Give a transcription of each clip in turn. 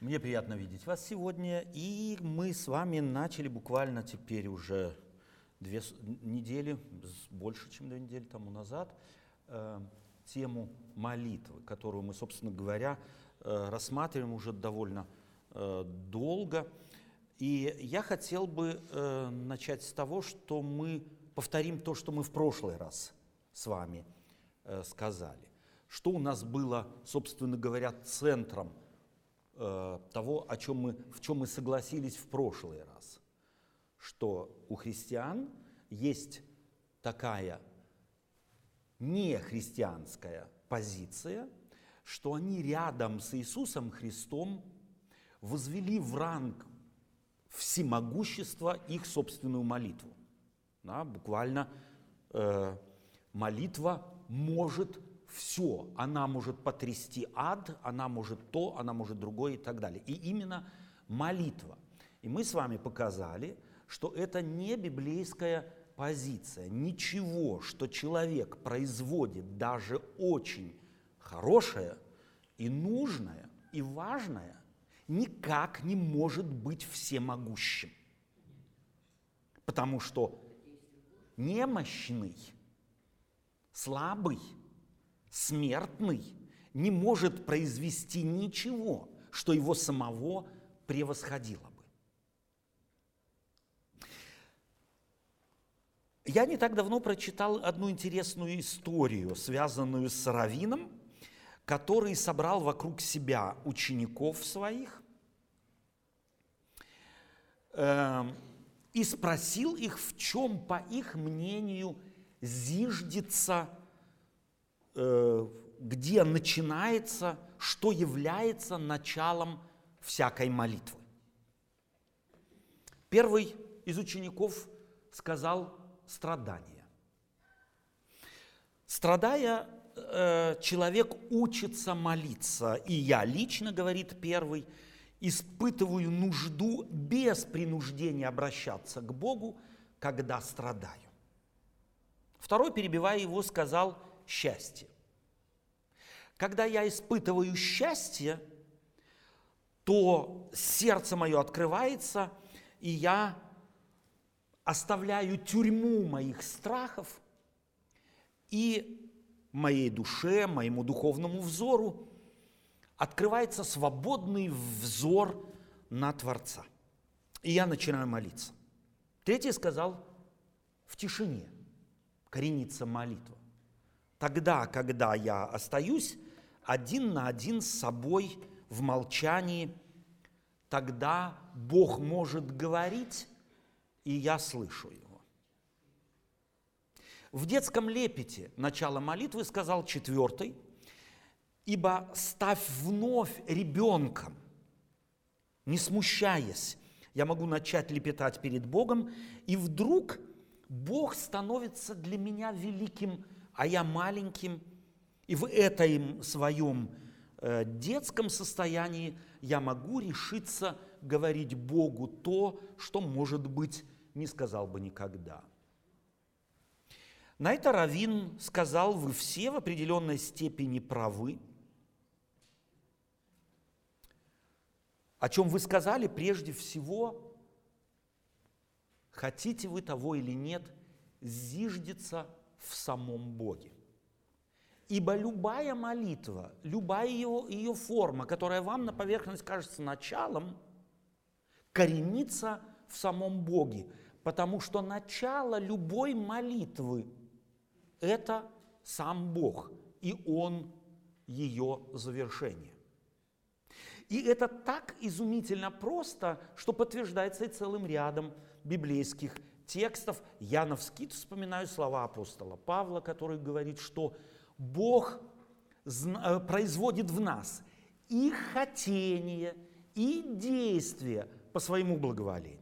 Мне приятно видеть вас сегодня, и мы с вами начали буквально теперь уже две недели, больше, чем две недели тому назад, э, тему молитвы, которую мы, собственно говоря, э, рассматриваем уже довольно э, долго. И я хотел бы начать с того, что мы повторим то, что мы в прошлый раз с вами сказали. Что у нас было, собственно говоря, центром того, о чем мы, в чем мы согласились в прошлый раз, что у христиан есть такая нехристианская позиция, что они рядом с Иисусом Христом возвели в ранг всемогущества их собственную молитву. Да, буквально э, молитва может все. Она может потрясти ад, она может то, она может другое и так далее. И именно молитва. И мы с вами показали, что это не библейская позиция. Ничего, что человек производит, даже очень хорошее и нужное, и важное, никак не может быть всемогущим. Потому что немощный, слабый – смертный не может произвести ничего, что его самого превосходило бы. Я не так давно прочитал одну интересную историю, связанную с Равином, который собрал вокруг себя учеников своих э, и спросил их, в чем, по их мнению, зиждется где начинается, что является началом всякой молитвы. Первый из учеников сказал страдание. Страдая, э, человек учится молиться. И я лично, говорит первый, испытываю нужду без принуждения обращаться к Богу, когда страдаю. Второй, перебивая его, сказал – счастье. Когда я испытываю счастье, то сердце мое открывается, и я оставляю тюрьму моих страхов, и моей душе, моему духовному взору открывается свободный взор на Творца. И я начинаю молиться. Третий сказал, в тишине коренится молитва. Тогда, когда я остаюсь один на один с собой в молчании, тогда Бог может говорить, и я слышу Его. В детском лепете начало молитвы сказал четвертый, «Ибо ставь вновь ребенком, не смущаясь, я могу начать лепетать перед Богом, и вдруг Бог становится для меня великим а я маленьким, и в этом своем э, детском состоянии я могу решиться говорить Богу то, что, может быть, не сказал бы никогда. На это Равин сказал, вы все в определенной степени правы. О чем вы сказали прежде всего, хотите вы того или нет, зиждется в самом Боге. Ибо любая молитва, любая ее, ее форма, которая вам на поверхность кажется началом, коренится в самом Боге, потому что начало любой молитвы – это сам Бог, и Он ее завершение. И это так изумительно просто, что подтверждается и целым рядом библейских текстов я навскид вспоминаю слова апостола Павла, который говорит, что Бог э, производит в нас и хотение, и действие по своему благоволению.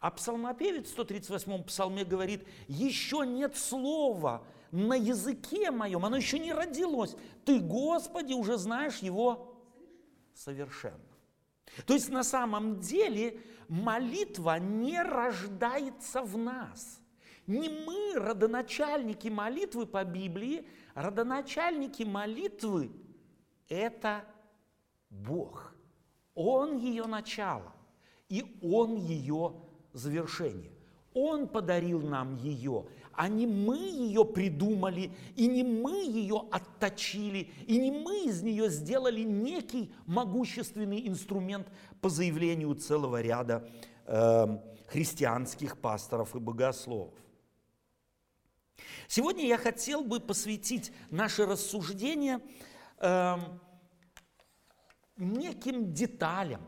А псалмопевец в 138 псалме говорит, еще нет слова на языке моем, оно еще не родилось. Ты, Господи, уже знаешь его совершенно. То есть на самом деле молитва не рождается в нас. Не мы родоначальники молитвы по Библии, родоначальники молитвы – это Бог. Он ее начало, и Он ее завершение. Он подарил нам ее, а не мы ее придумали, и не мы ее отточили, и не мы из нее сделали некий могущественный инструмент по заявлению целого ряда э, христианских пасторов и богословов. Сегодня я хотел бы посвятить наши рассуждения э, неким деталям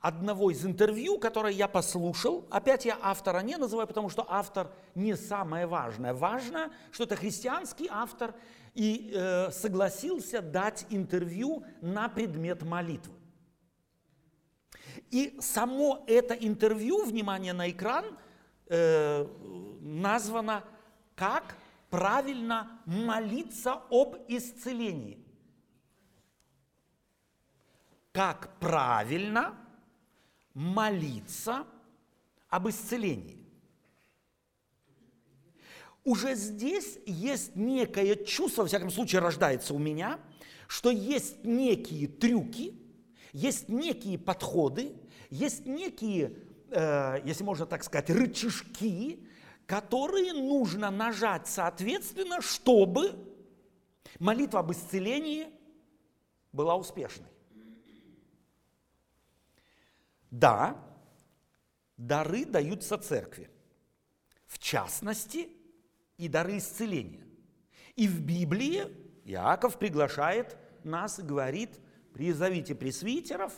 одного из интервью, которое я послушал. Опять я автора не называю, потому что автор не самое важное. Важно, что это христианский автор и э, согласился дать интервью на предмет молитвы. И само это интервью, внимание на экран, э, названо «Как правильно молиться об исцелении». Как правильно молиться об исцелении. Уже здесь есть некое чувство, во всяком случае рождается у меня, что есть некие трюки, есть некие подходы, есть некие, э, если можно так сказать, рычажки, которые нужно нажать соответственно, чтобы молитва об исцелении была успешной. Да, дары даются церкви, в частности и дары исцеления. И в Библии Иаков приглашает нас и говорит, призовите пресвитеров,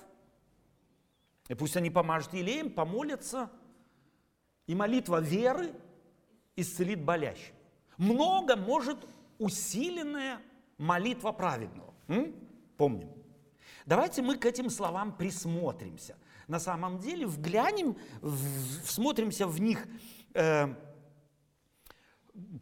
и пусть они помажут елеем, помолятся, и молитва веры исцелит болящих. Много может усиленная молитва праведного. М? Помним. Давайте мы к этим словам присмотримся – на самом деле, вглянем, всмотримся в них э,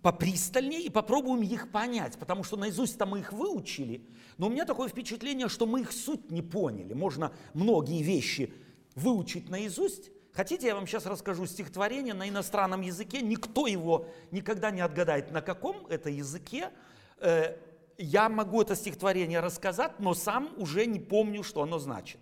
попристальнее и попробуем их понять, потому что наизусть-то мы их выучили, но у меня такое впечатление, что мы их суть не поняли. Можно многие вещи выучить наизусть. Хотите, я вам сейчас расскажу стихотворение на иностранном языке. Никто его никогда не отгадает, на каком это языке. Э, я могу это стихотворение рассказать, но сам уже не помню, что оно значит.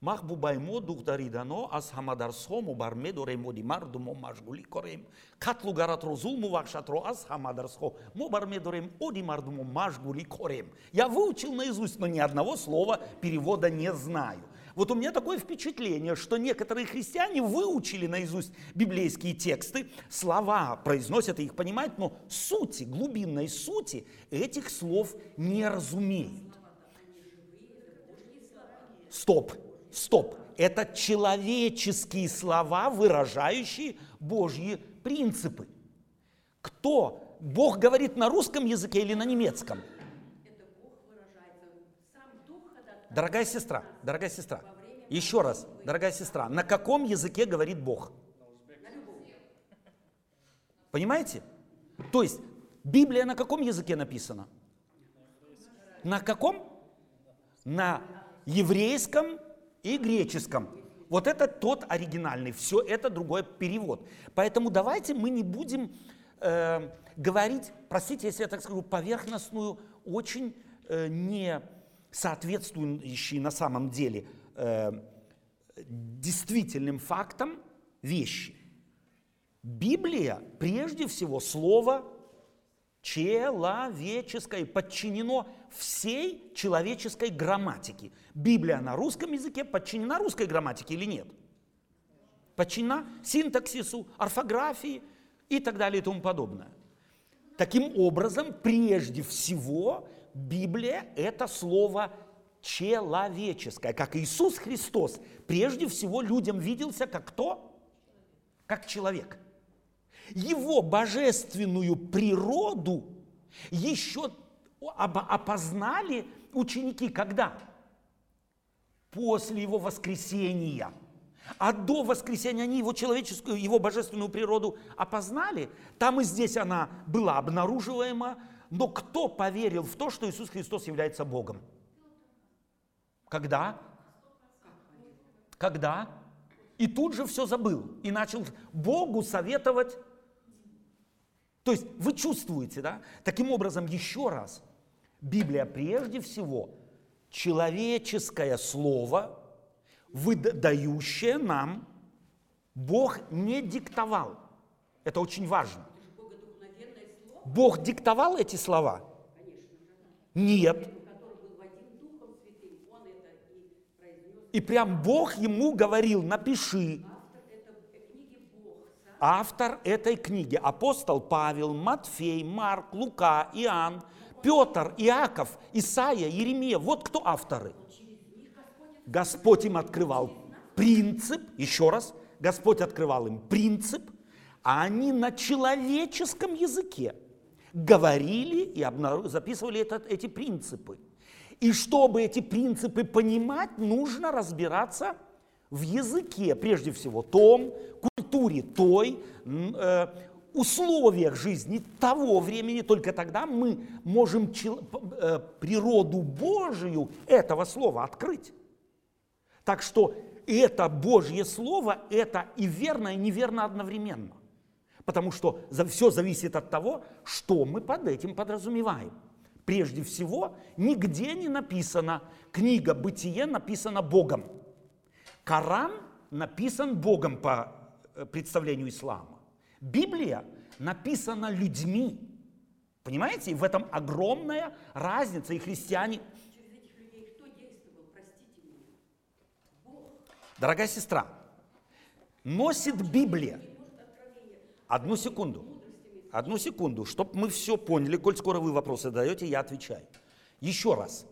Махбубаймо духдари дано аз хамадарсхому бармеду ремоди марду мо машгули корем. Катлу гарат зулму вахшатро ас хамадарсхо мо бармеду рем оди марду мо машгули корем. Я выучил наизусть, но ни одного слова перевода не знаю. Вот у меня такое впечатление, что некоторые христиане выучили наизусть библейские тексты, слова произносят и их понимают, но сути, глубинной сути этих слов не разумеют. Стоп, Стоп, это человеческие слова, выражающие Божьи принципы. Кто? Бог говорит на русском языке или на немецком? Дорогая сестра, дорогая сестра, еще раз, дорогая сестра, на каком языке говорит Бог? Понимаете? То есть Библия на каком языке написана? На каком? На еврейском и греческом. Вот это тот оригинальный, все это другой перевод. Поэтому давайте мы не будем э, говорить, простите, если я так скажу, поверхностную, очень э, не соответствующие на самом деле э, действительным фактам вещи. Библия прежде всего слово человеческое, подчинено всей человеческой грамматике. Библия на русском языке подчинена русской грамматике или нет? Подчинена синтаксису, орфографии и так далее и тому подобное. Таким образом, прежде всего, Библия – это слово человеческое, как Иисус Христос прежде всего людям виделся как кто? Как человек – его божественную природу еще опознали ученики когда? После его воскресения. А до воскресения они его человеческую, его божественную природу опознали. Там и здесь она была обнаруживаема. Но кто поверил в то, что Иисус Христос является Богом? Когда? Когда? И тут же все забыл. И начал Богу советовать то есть вы чувствуете, да? Таким образом, еще раз, Библия прежде всего человеческое слово, выдающее нам Бог не диктовал. Это очень важно. Бог диктовал эти слова? Нет. и прям Бог ему говорил, напиши. Автор этой книги апостол Павел, Матфей, Марк, Лука, Иоанн, Петр, Иаков, Исаия, Еремия. Вот кто авторы. Господь им открывал принцип, еще раз, Господь открывал им принцип, а они на человеческом языке говорили и записывали этот- эти принципы. И чтобы эти принципы понимать, нужно разбираться в языке, прежде всего, том, культуре той, э, условиях жизни того времени. Только тогда мы можем чел- э, природу Божию этого слова открыть. Так что это Божье Слово, это и верно, и неверно одновременно. Потому что все зависит от того, что мы под этим подразумеваем. Прежде всего, нигде не написано, книга «Бытие» написана Богом. Коран написан Богом по э, представлению ислама. Библия написана людьми. Понимаете? В этом огромная разница. И христиане. Дорогая сестра, носит Библия. Одну секунду. Одну секунду, чтобы мы все поняли, коль скоро вы вопросы даете, я отвечаю. Еще раз.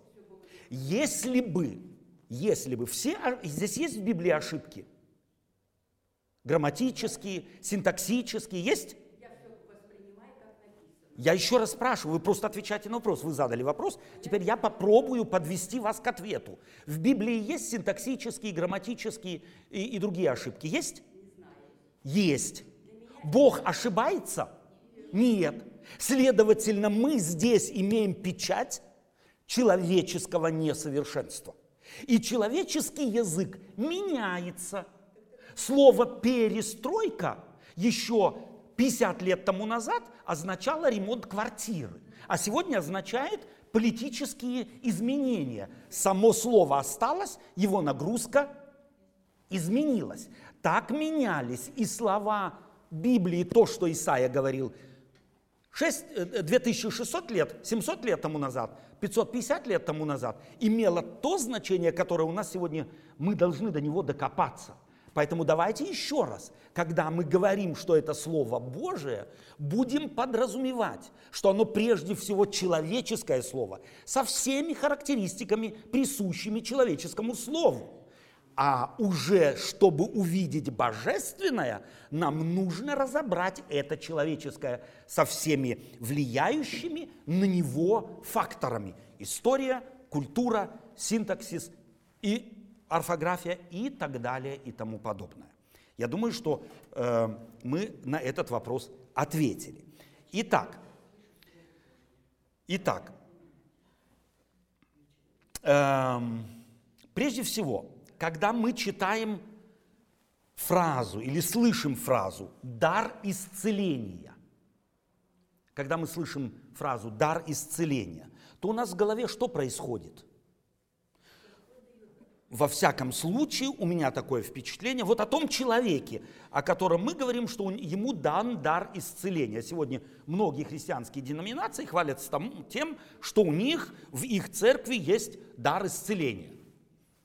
Если бы, если бы все, о- здесь есть в Библии ошибки? Грамматические, синтаксические, есть? Я еще раз спрашиваю, вы просто отвечайте на вопрос. Вы задали вопрос, теперь я попробую подвести вас к ответу. В Библии есть синтаксические, грамматические и, и другие ошибки? Есть? Есть. Бог ошибается? Нет. Следовательно, мы здесь имеем печать человеческого несовершенства. И человеческий язык меняется. Слово «перестройка» еще 50 лет тому назад означало ремонт квартиры, а сегодня означает политические изменения. Само слово осталось, его нагрузка изменилась. Так менялись и слова Библии, то, что Исаия говорил 6, э, 2600 лет, 700 лет тому назад, 550 лет тому назад, имело то значение, которое у нас сегодня, мы должны до него докопаться. Поэтому давайте еще раз, когда мы говорим, что это Слово Божие, будем подразумевать, что оно прежде всего человеческое Слово, со всеми характеристиками, присущими человеческому Слову. А уже, чтобы увидеть божественное, нам нужно разобрать это человеческое со всеми влияющими на него факторами. История, культура, синтаксис и орфография и так далее и тому подобное. Я думаю, что э, мы на этот вопрос ответили. Итак, итак, эм, прежде всего, когда мы читаем фразу или слышим фразу «дар исцеления», когда мы слышим фразу «дар исцеления», то у нас в голове что происходит? Во всяком случае, у меня такое впечатление, вот о том человеке, о котором мы говорим, что ему дан дар исцеления. Сегодня многие христианские деноминации хвалятся тем, что у них в их церкви есть дар исцеления.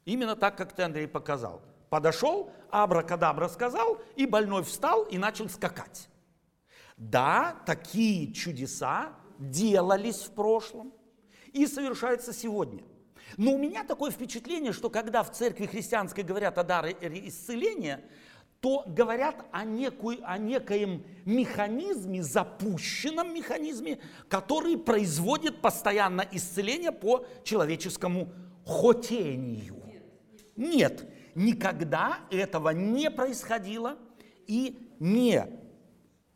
Именно так, как ты, Андрей, показал. Подошел, абракадабра сказал, и больной встал и начал скакать. Да, такие чудеса делались в прошлом и совершаются сегодня. Но у меня такое впечатление, что когда в церкви христианской говорят о даре исцеления, то говорят о, некую, о некоем механизме, запущенном механизме, который производит постоянно исцеление по человеческому хотению. Нет, никогда этого не происходило и не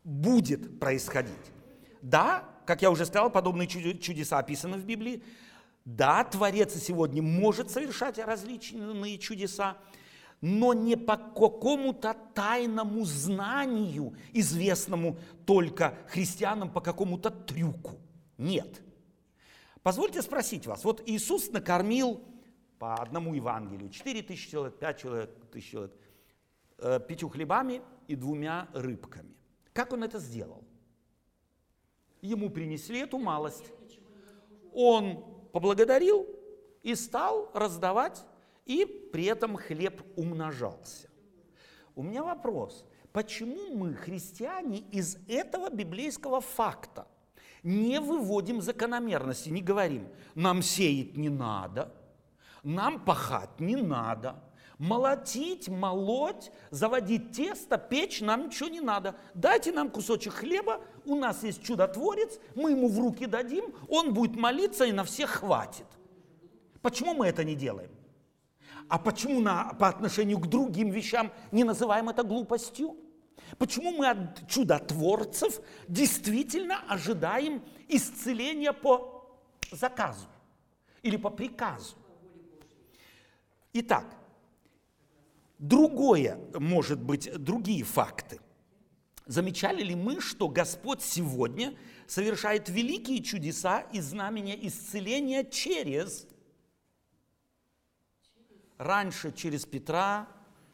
будет происходить. Да, как я уже сказал, подобные чуд- чудеса описаны в Библии. Да, Творец сегодня может совершать различные чудеса, но не по какому-то тайному знанию, известному только христианам, по какому-то трюку. Нет. Позвольте спросить вас, вот Иисус накормил по одному Евангелию. 4 тысячи человек, 5 человек, тысяч человек. Э, пятью хлебами и двумя рыбками. Как он это сделал? Ему принесли эту малость. Он поблагодарил и стал раздавать, и при этом хлеб умножался. У меня вопрос. Почему мы, христиане, из этого библейского факта не выводим закономерности, не говорим, нам сеять не надо, нам пахать не надо, молотить, молоть, заводить тесто, печь нам ничего не надо. Дайте нам кусочек хлеба, у нас есть чудотворец, мы ему в руки дадим, он будет молиться и на всех хватит. Почему мы это не делаем? А почему на, по отношению к другим вещам не называем это глупостью? Почему мы от чудотворцев действительно ожидаем исцеления по заказу или по приказу? Итак, другое, может быть, другие факты. Замечали ли мы, что Господь сегодня совершает великие чудеса и знамения исцеления через раньше через Петра,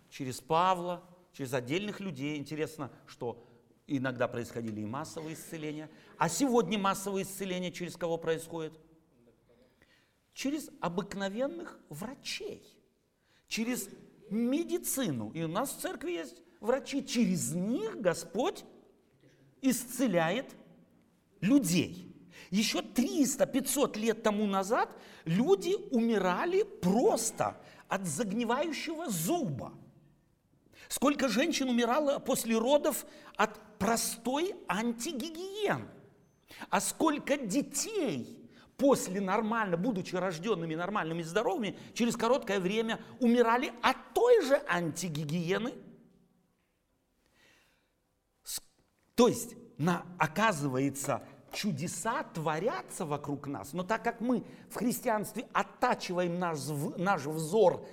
через Павла, через отдельных людей. Интересно, что иногда происходили и массовые исцеления. А сегодня массовые исцеления через кого происходит? Через обыкновенных врачей, через медицину. И у нас в церкви есть врачи. Через них Господь исцеляет людей. Еще 300-500 лет тому назад люди умирали просто от загнивающего зуба. Сколько женщин умирало после родов от простой антигигиены. А сколько детей после нормально, будучи рожденными нормальными и здоровыми, через короткое время умирали от той же антигигиены. То есть, на, оказывается, чудеса творятся вокруг нас, но так как мы в христианстве оттачиваем наш, наш взор,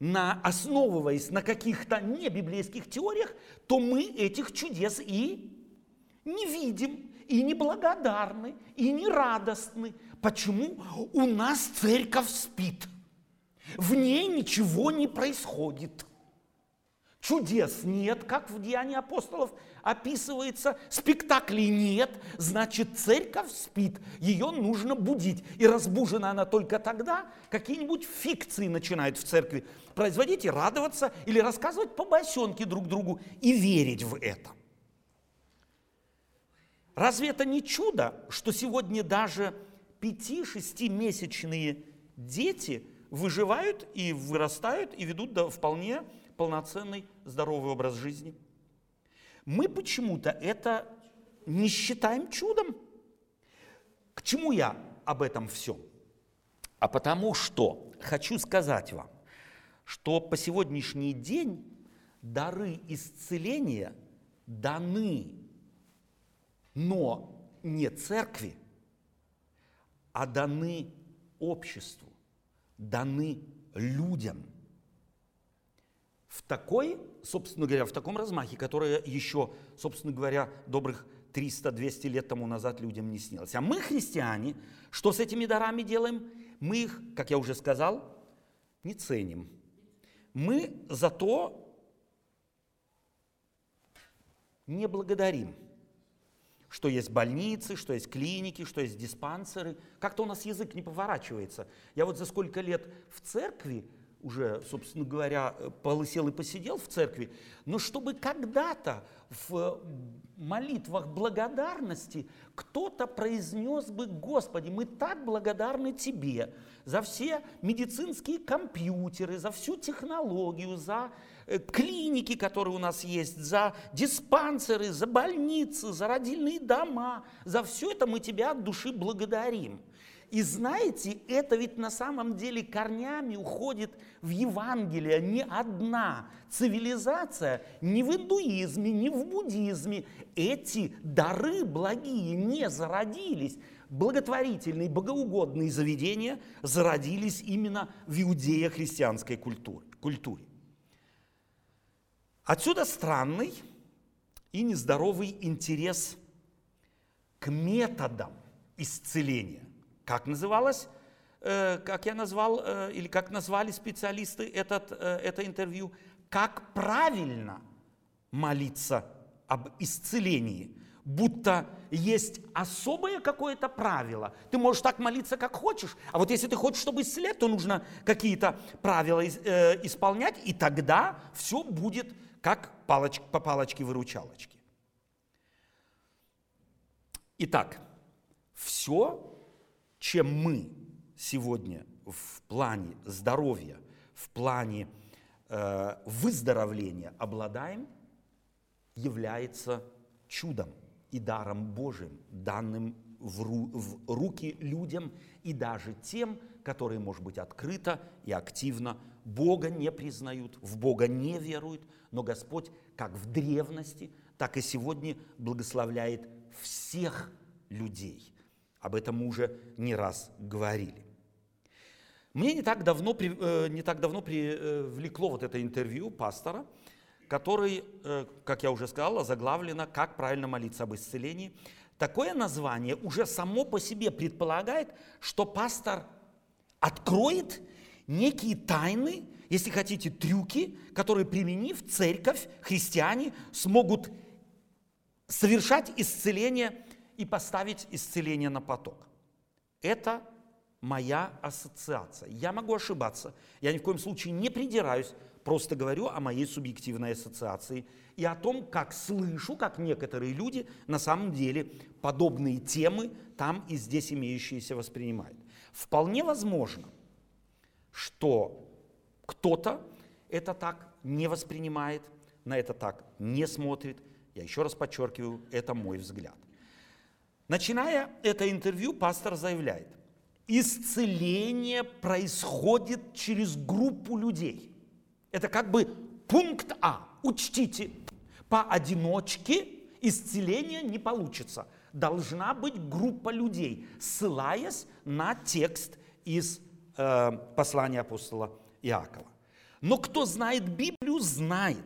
на, основываясь на каких-то небиблейских теориях, то мы этих чудес и не видим, и не благодарны, и не радостны. Почему? У нас церковь спит. В ней ничего не происходит. Чудес нет, как в Деянии апостолов описывается, спектаклей нет, значит церковь спит, ее нужно будить. И разбужена она только тогда, какие-нибудь фикции начинают в церкви производить и радоваться или рассказывать побосенки друг другу и верить в это. Разве это не чудо, что сегодня даже 5-6-месячные дети выживают и вырастают и ведут до вполне полноценный здоровый образ жизни. Мы почему-то это не считаем чудом. К чему я об этом всем? А потому что хочу сказать вам, что по сегодняшний день дары исцеления даны, но не церкви, а даны обществу, даны людям – в такой, собственно говоря, в таком размахе, которое еще, собственно говоря, добрых 300-200 лет тому назад людям не снилось. А мы, христиане, что с этими дарами делаем? Мы их, как я уже сказал, не ценим. Мы зато не благодарим, что есть больницы, что есть клиники, что есть диспансеры. Как-то у нас язык не поворачивается. Я вот за сколько лет в церкви уже, собственно говоря, полысел и посидел в церкви, но чтобы когда-то в молитвах благодарности кто-то произнес бы, Господи, мы так благодарны Тебе за все медицинские компьютеры, за всю технологию, за э, клиники, которые у нас есть, за диспансеры, за больницы, за родильные дома, за все это мы Тебя от души благодарим. И знаете, это ведь на самом деле корнями уходит в Евангелие. Ни одна цивилизация ни в индуизме, ни в буддизме эти дары благие не зародились. Благотворительные, богоугодные заведения зародились именно в иудея-христианской культуре. Отсюда странный и нездоровый интерес к методам исцеления. Как называлось э, как я назвал, э, или как назвали специалисты этот, э, это интервью, как правильно молиться об исцелении, будто есть особое какое-то правило. Ты можешь так молиться, как хочешь, а вот если ты хочешь, чтобы исцелять, то нужно какие-то правила э, исполнять, и тогда все будет как палоч, по палочке-выручалочке. Итак, все, чем мы сегодня в плане здоровья, в плане э, выздоровления обладаем, является чудом и даром Божьим, данным в, ру, в руки людям и даже тем, которые, может быть, открыто и активно Бога не признают, в Бога не веруют, но Господь как в древности, так и сегодня благословляет всех людей. Об этом мы уже не раз говорили. Мне не так давно, э, не так давно привлекло вот это интервью пастора, который, э, как я уже сказал, заглавлено «Как правильно молиться об исцелении». Такое название уже само по себе предполагает, что пастор откроет некие тайны, если хотите, трюки, которые, применив церковь, христиане смогут совершать исцеление и поставить исцеление на поток. Это моя ассоциация. Я могу ошибаться. Я ни в коем случае не придираюсь, просто говорю о моей субъективной ассоциации и о том, как слышу, как некоторые люди на самом деле подобные темы там и здесь имеющиеся воспринимают. Вполне возможно, что кто-то это так не воспринимает, на это так не смотрит. Я еще раз подчеркиваю, это мой взгляд. Начиная это интервью, пастор заявляет, исцеление происходит через группу людей. Это как бы пункт А. Учтите, поодиночке исцеление не получится. Должна быть группа людей, ссылаясь на текст из э, послания апостола Иакова. Но кто знает Библию, знает,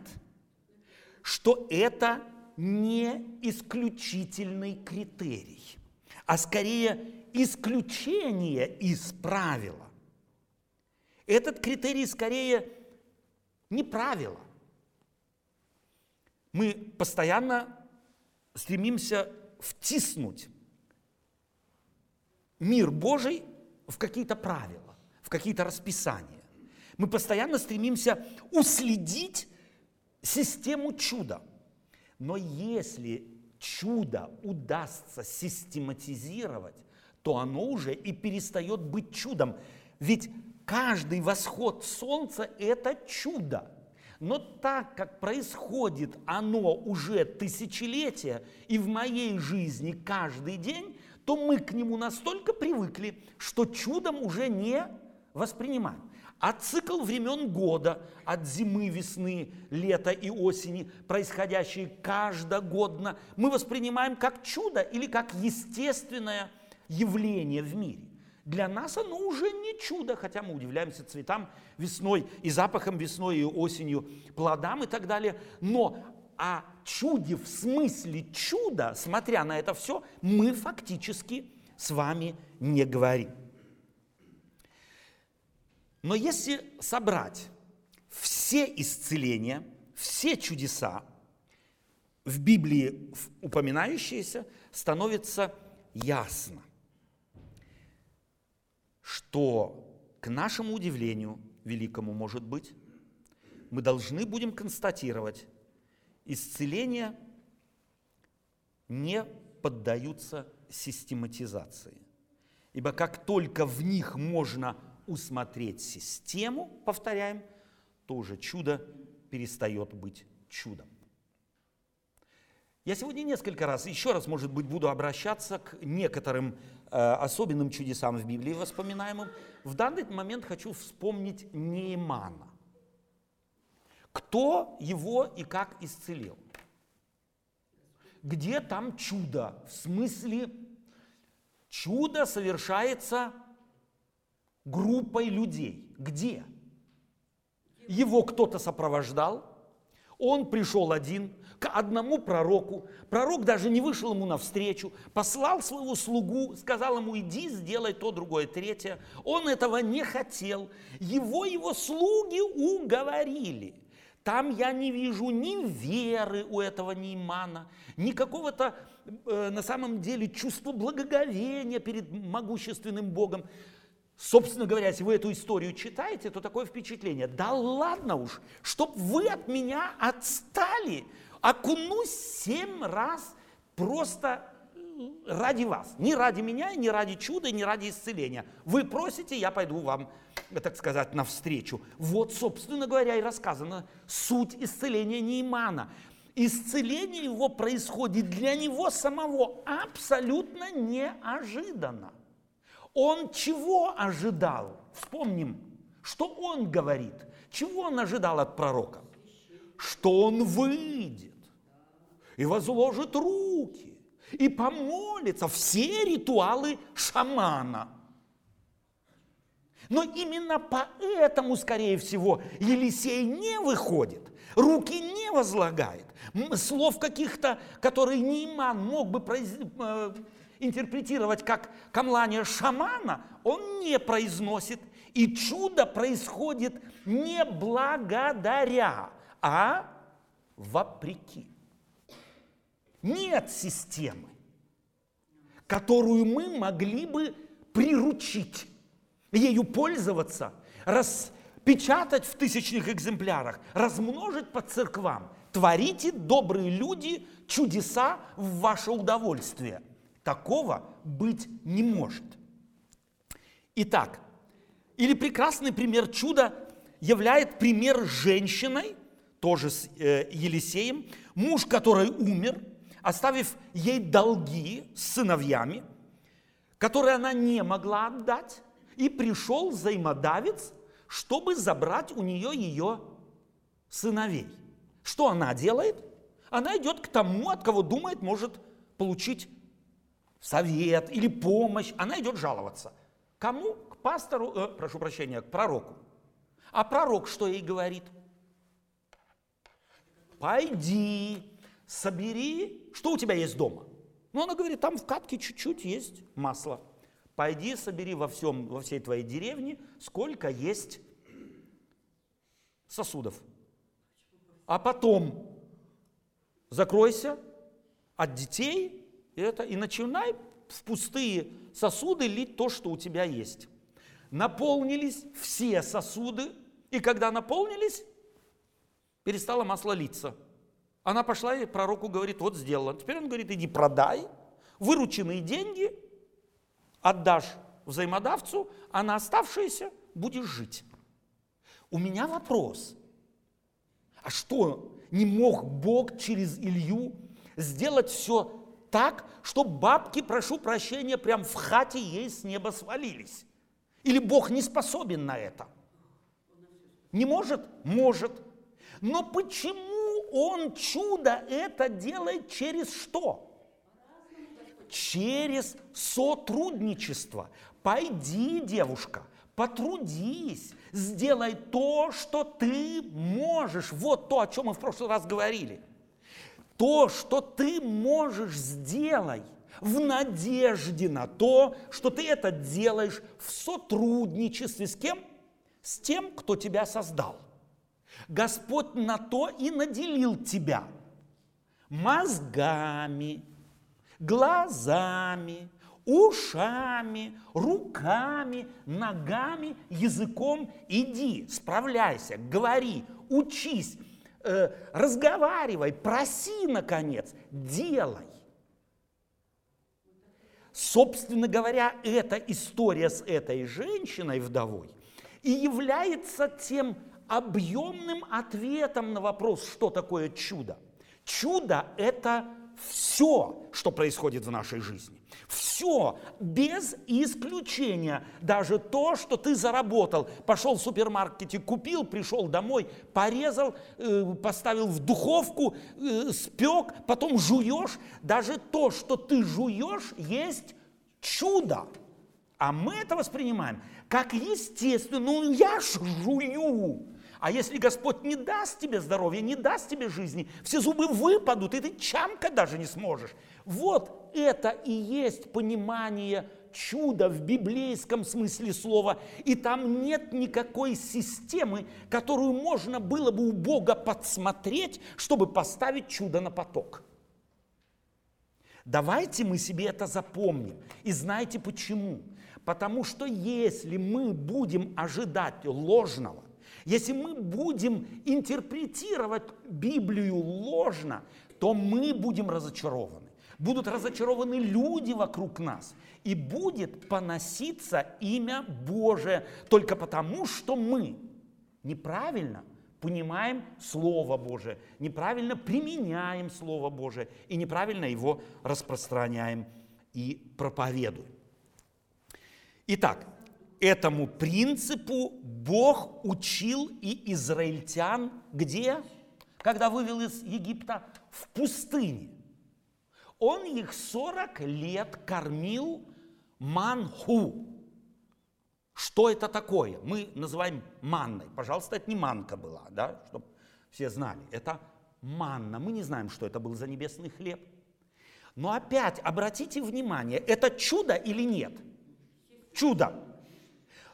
что это не исключительный критерий, а скорее исключение из правила. Этот критерий скорее не правило. Мы постоянно стремимся втиснуть мир Божий в какие-то правила, в какие-то расписания. Мы постоянно стремимся уследить систему чуда – но если чудо удастся систематизировать, то оно уже и перестает быть чудом. Ведь каждый восход солнца – это чудо. Но так как происходит оно уже тысячелетия и в моей жизни каждый день, то мы к нему настолько привыкли, что чудом уже не воспринимаем. А цикл времен года, от зимы, весны, лета и осени, происходящие каждогодно, мы воспринимаем как чудо или как естественное явление в мире. Для нас оно уже не чудо, хотя мы удивляемся цветам весной и запахом весной и осенью, плодам и так далее. Но о чуде в смысле чуда, смотря на это все, мы фактически с вами не говорим. Но если собрать все исцеления, все чудеса в Библии упоминающиеся, становится ясно, что к нашему удивлению великому может быть, мы должны будем констатировать, исцеления не поддаются систематизации. Ибо как только в них можно усмотреть систему, повторяем, то уже чудо перестает быть чудом. Я сегодня несколько раз, еще раз, может быть, буду обращаться к некоторым э, особенным чудесам в Библии воспоминаемым. В данный момент хочу вспомнить Неймана. Кто его и как исцелил? Где там чудо? В смысле, чудо совершается группой людей. Где? Его кто-то сопровождал, Он пришел один к одному пророку. Пророк даже не вышел ему навстречу, послал своего слугу, сказал ему, иди, сделай то, другое, третье. Он этого не хотел. Его его слуги уговорили. Там я не вижу ни веры у этого Неймана, ни какого-то э, на самом деле чувства благоговения перед могущественным Богом. Собственно говоря, если вы эту историю читаете, то такое впечатление. Да ладно уж, чтоб вы от меня отстали, окунусь семь раз просто ради вас. Не ради меня, не ради чуда, не ради исцеления. Вы просите, я пойду вам, так сказать, навстречу. Вот, собственно говоря, и рассказано суть исцеления Неймана. Исцеление его происходит для него самого абсолютно неожиданно. Он чего ожидал? Вспомним, что он говорит. Чего он ожидал от пророка? Что он выйдет и возложит руки и помолится. Все ритуалы шамана. Но именно поэтому, скорее всего, Елисей не выходит, руки не возлагает. Слов каких-то, которые Нейман мог бы произнести э, интерпретировать как камлание шамана, он не произносит. И чудо происходит не благодаря, а вопреки. Нет системы, которую мы могли бы приручить, ею пользоваться, распечатать в тысячных экземплярах, размножить по церквам. Творите, добрые люди, чудеса в ваше удовольствие – Такого быть не может. Итак, или прекрасный пример чуда являет пример женщиной, тоже с э, Елисеем, муж, который умер, оставив ей долги с сыновьями, которые она не могла отдать, и пришел взаимодавец, чтобы забрать у нее ее сыновей. Что она делает? Она идет к тому, от кого думает, может получить совет или помощь, она идет жаловаться. Кому? К пастору, э, прошу прощения, к пророку. А пророк что ей говорит? Пойди, собери, что у тебя есть дома? Ну, она говорит, там в катке чуть-чуть есть масло. Пойди, собери во, всем, во всей твоей деревне, сколько есть сосудов. А потом закройся от детей это, и начинай в пустые сосуды лить то, что у тебя есть. Наполнились все сосуды, и когда наполнились, перестало масло литься. Она пошла и пророку говорит, вот сделала. Теперь он говорит, иди продай, вырученные деньги отдашь взаимодавцу, а на оставшиеся будешь жить. У меня вопрос. А что, не мог Бог через Илью сделать все так, что бабки, прошу прощения, прям в хате ей с неба свалились. Или Бог не способен на это? Не может? Может. Но почему Он чудо это делает через что? Через сотрудничество. Пойди, девушка, потрудись, сделай то, что ты можешь. Вот то, о чем мы в прошлый раз говорили – то, что ты можешь сделать в надежде на то, что ты это делаешь в сотрудничестве с кем? С тем, кто тебя создал. Господь на то и наделил тебя мозгами, глазами, ушами, руками, ногами, языком. Иди, справляйся, говори, учись, э, разговаривай, проси, наконец, делай. Собственно говоря, эта история с этой женщиной вдовой и является тем объемным ответом на вопрос, что такое чудо. Чудо – это все, что происходит в нашей жизни. Все, без исключения. Даже то, что ты заработал. Пошел в супермаркете, купил, пришел домой, порезал, э, поставил в духовку, э, спек, потом жуешь. Даже то, что ты жуешь, есть чудо. А мы это воспринимаем как естественно. Ну, я ж жую. А если Господь не даст тебе здоровья, не даст тебе жизни, все зубы выпадут, и ты чамка даже не сможешь. Вот это и есть понимание чуда в библейском смысле слова. И там нет никакой системы, которую можно было бы у Бога подсмотреть, чтобы поставить чудо на поток. Давайте мы себе это запомним. И знаете почему? Потому что если мы будем ожидать ложного, если мы будем интерпретировать Библию ложно, то мы будем разочарованы. Будут разочарованы люди вокруг нас. И будет поноситься имя Божие только потому, что мы неправильно понимаем Слово Божие, неправильно применяем Слово Божие и неправильно его распространяем и проповедуем. Итак, этому принципу Бог учил и израильтян где? Когда вывел из Египта? В пустыне. Он их 40 лет кормил манху. Что это такое? Мы называем манной. Пожалуйста, это не манка была, да, чтобы все знали. Это манна. Мы не знаем, что это был за небесный хлеб. Но опять обратите внимание, это чудо или нет? Чудо.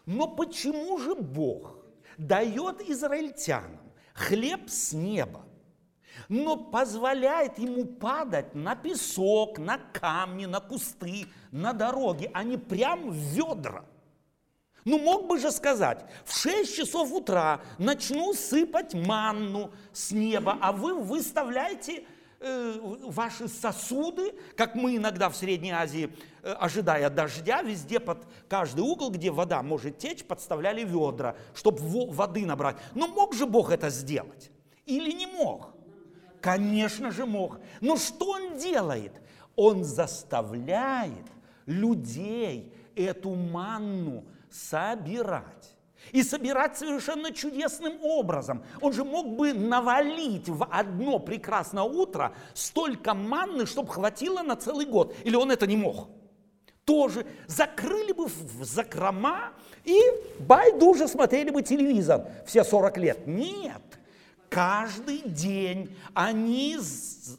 Но почему же Бог дает израильтянам хлеб с неба, но позволяет ему падать на песок, на камни, на кусты, на дороги, а не прям в ведра? Ну мог бы же сказать, в 6 часов утра начну сыпать манну с неба, а вы выставляете Э, ваши сосуды, как мы иногда в Средней Азии, э, ожидая дождя, везде под каждый угол, где вода может течь, подставляли ведра, чтобы воды набрать. Но мог же Бог это сделать? Или не мог? Конечно же мог. Но что он делает? Он заставляет людей эту манну собирать и собирать совершенно чудесным образом. Он же мог бы навалить в одно прекрасное утро столько манны, чтобы хватило на целый год. Или он это не мог? Тоже закрыли бы в закрома и байдуже смотрели бы телевизор все 40 лет. Нет. Каждый день они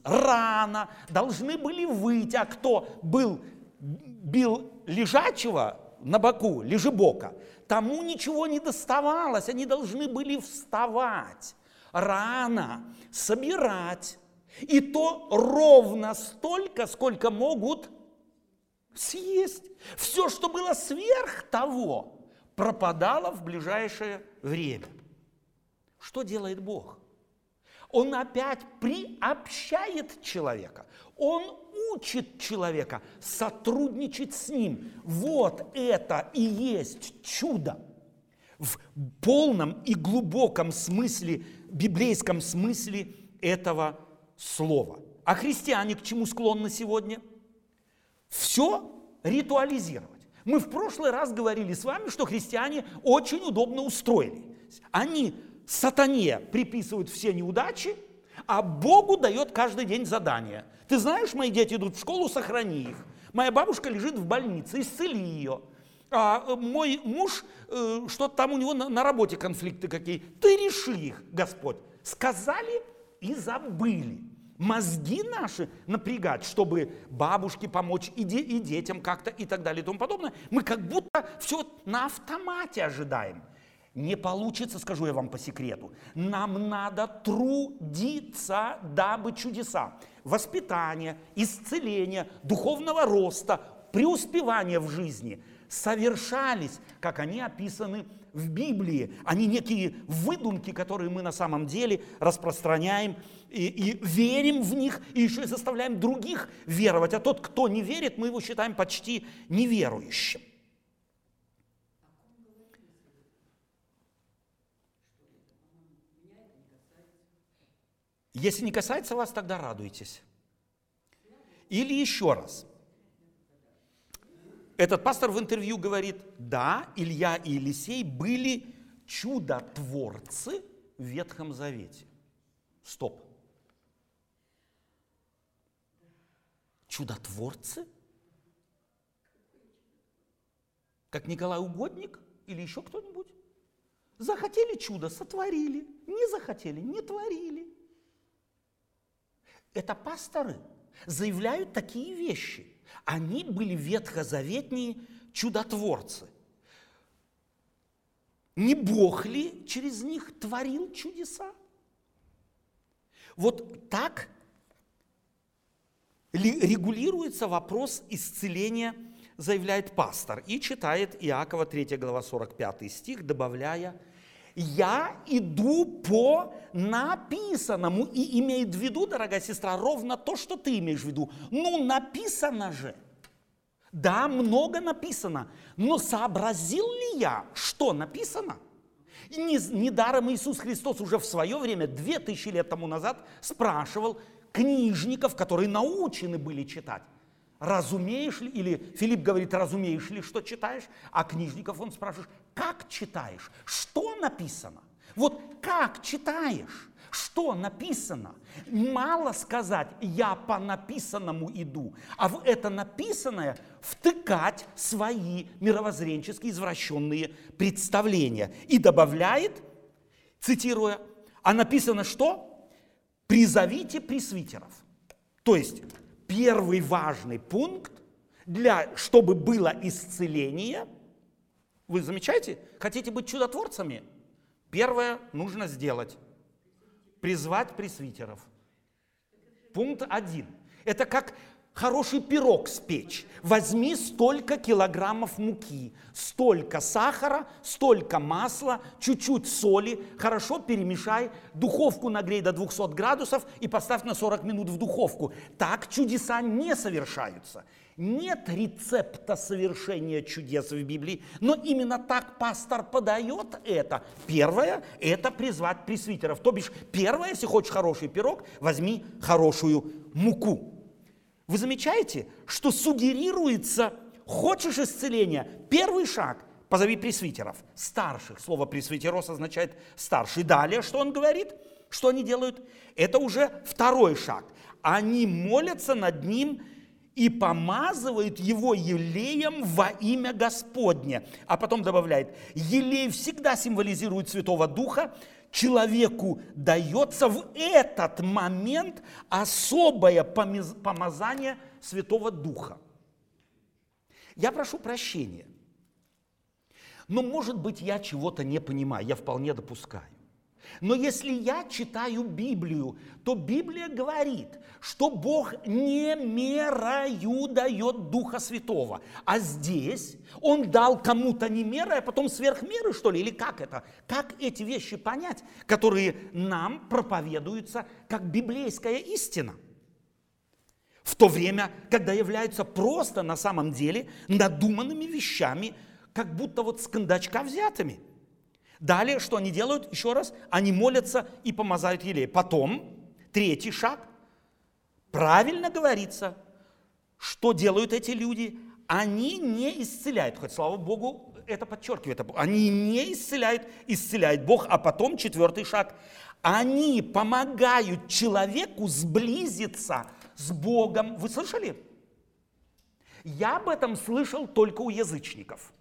рано должны были выйти, а кто был, бил лежачего на боку, лежебока, тому ничего не доставалось, они должны были вставать рано, собирать. И то ровно столько, сколько могут съесть. Все, что было сверх того, пропадало в ближайшее время. Что делает Бог? Он опять приобщает человека. Он учит человека сотрудничать с ним. Вот это и есть чудо. В полном и глубоком смысле, библейском смысле этого слова. А христиане к чему склонны сегодня? Все ритуализировать. Мы в прошлый раз говорили с вами, что христиане очень удобно устроили. Они сатане приписывают все неудачи, а Богу дает каждый день задание. Ты знаешь, мои дети идут в школу, сохрани их. Моя бабушка лежит в больнице, исцели ее. А э, мой муж, э, что-то там у него на, работе конфликты какие. Ты реши их, Господь. Сказали и забыли. Мозги наши напрягать, чтобы бабушке помочь и, де, и детям как-то и так далее и тому подобное. Мы как будто все на автомате ожидаем. Не получится, скажу я вам по секрету. Нам надо трудиться, дабы чудеса, воспитание, исцеление, духовного роста, преуспевания в жизни совершались, как они описаны в Библии. Они некие выдумки, которые мы на самом деле распространяем и, и верим в них, и еще и заставляем других веровать. А тот, кто не верит, мы его считаем почти неверующим. Если не касается вас, тогда радуйтесь. Или еще раз. Этот пастор в интервью говорит, да, Илья и Елисей были чудотворцы в Ветхом Завете. Стоп. Чудотворцы? Как Николай Угодник или еще кто-нибудь? Захотели чудо, сотворили. Не захотели, не творили. Это пасторы заявляют такие вещи. Они были ветхозаветные чудотворцы. Не Бог ли через них творил чудеса? Вот так регулируется вопрос исцеления, заявляет пастор. И читает Иакова 3 глава 45 стих, добавляя, «Я иду по написанному». И имеет в виду, дорогая сестра, ровно то, что ты имеешь в виду. Ну, написано же. Да, много написано. Но сообразил ли я, что написано? Недаром Иисус Христос уже в свое время, две тысячи лет тому назад, спрашивал книжников, которые научены были читать. Разумеешь ли, или Филипп говорит, разумеешь ли, что читаешь, а книжников он спрашивает, как читаешь, что написано? Вот как читаешь? Что написано? Мало сказать, я по написанному иду, а в это написанное втыкать свои мировоззренческие извращенные представления. И добавляет, цитируя, а написано что? Призовите пресвитеров. То есть первый важный пункт, для, чтобы было исцеление, вы замечаете? Хотите быть чудотворцами? Первое нужно сделать призвать пресвитеров. Пункт один. Это как хороший пирог спечь. Возьми столько килограммов муки, столько сахара, столько масла, чуть-чуть соли, хорошо перемешай, духовку нагрей до 200 градусов и поставь на 40 минут в духовку. Так чудеса не совершаются. Нет рецепта совершения чудес в Библии, но именно так пастор подает это. Первое – это призвать пресвитеров. То бишь, первое, если хочешь хороший пирог, возьми хорошую муку. Вы замечаете, что сугерируется, хочешь исцеления, первый шаг – позови пресвитеров, старших. Слово пресвитерос означает старший. Далее, что он говорит? Что они делают? Это уже второй шаг. Они молятся над ним и помазывают его елеем во имя Господне. А потом добавляет, елей всегда символизирует Святого Духа, человеку дается в этот момент особое помазание Святого Духа. Я прошу прощения, но может быть я чего-то не понимаю, я вполне допускаю. Но если я читаю Библию, то Библия говорит, что Бог не мерою дает Духа Святого. А здесь Он дал кому-то не мерой, а потом сверх меры, что ли? Или как это? Как эти вещи понять, которые нам проповедуются как библейская истина? В то время, когда являются просто на самом деле надуманными вещами, как будто вот с кондачка взятыми – Далее, что они делают? Еще раз, они молятся и помазают елей. Потом, третий шаг, правильно говорится, что делают эти люди? Они не исцеляют, хоть слава Богу, это подчеркивает, они не исцеляют, исцеляет Бог, а потом четвертый шаг, они помогают человеку сблизиться с Богом. Вы слышали? Я об этом слышал только у язычников.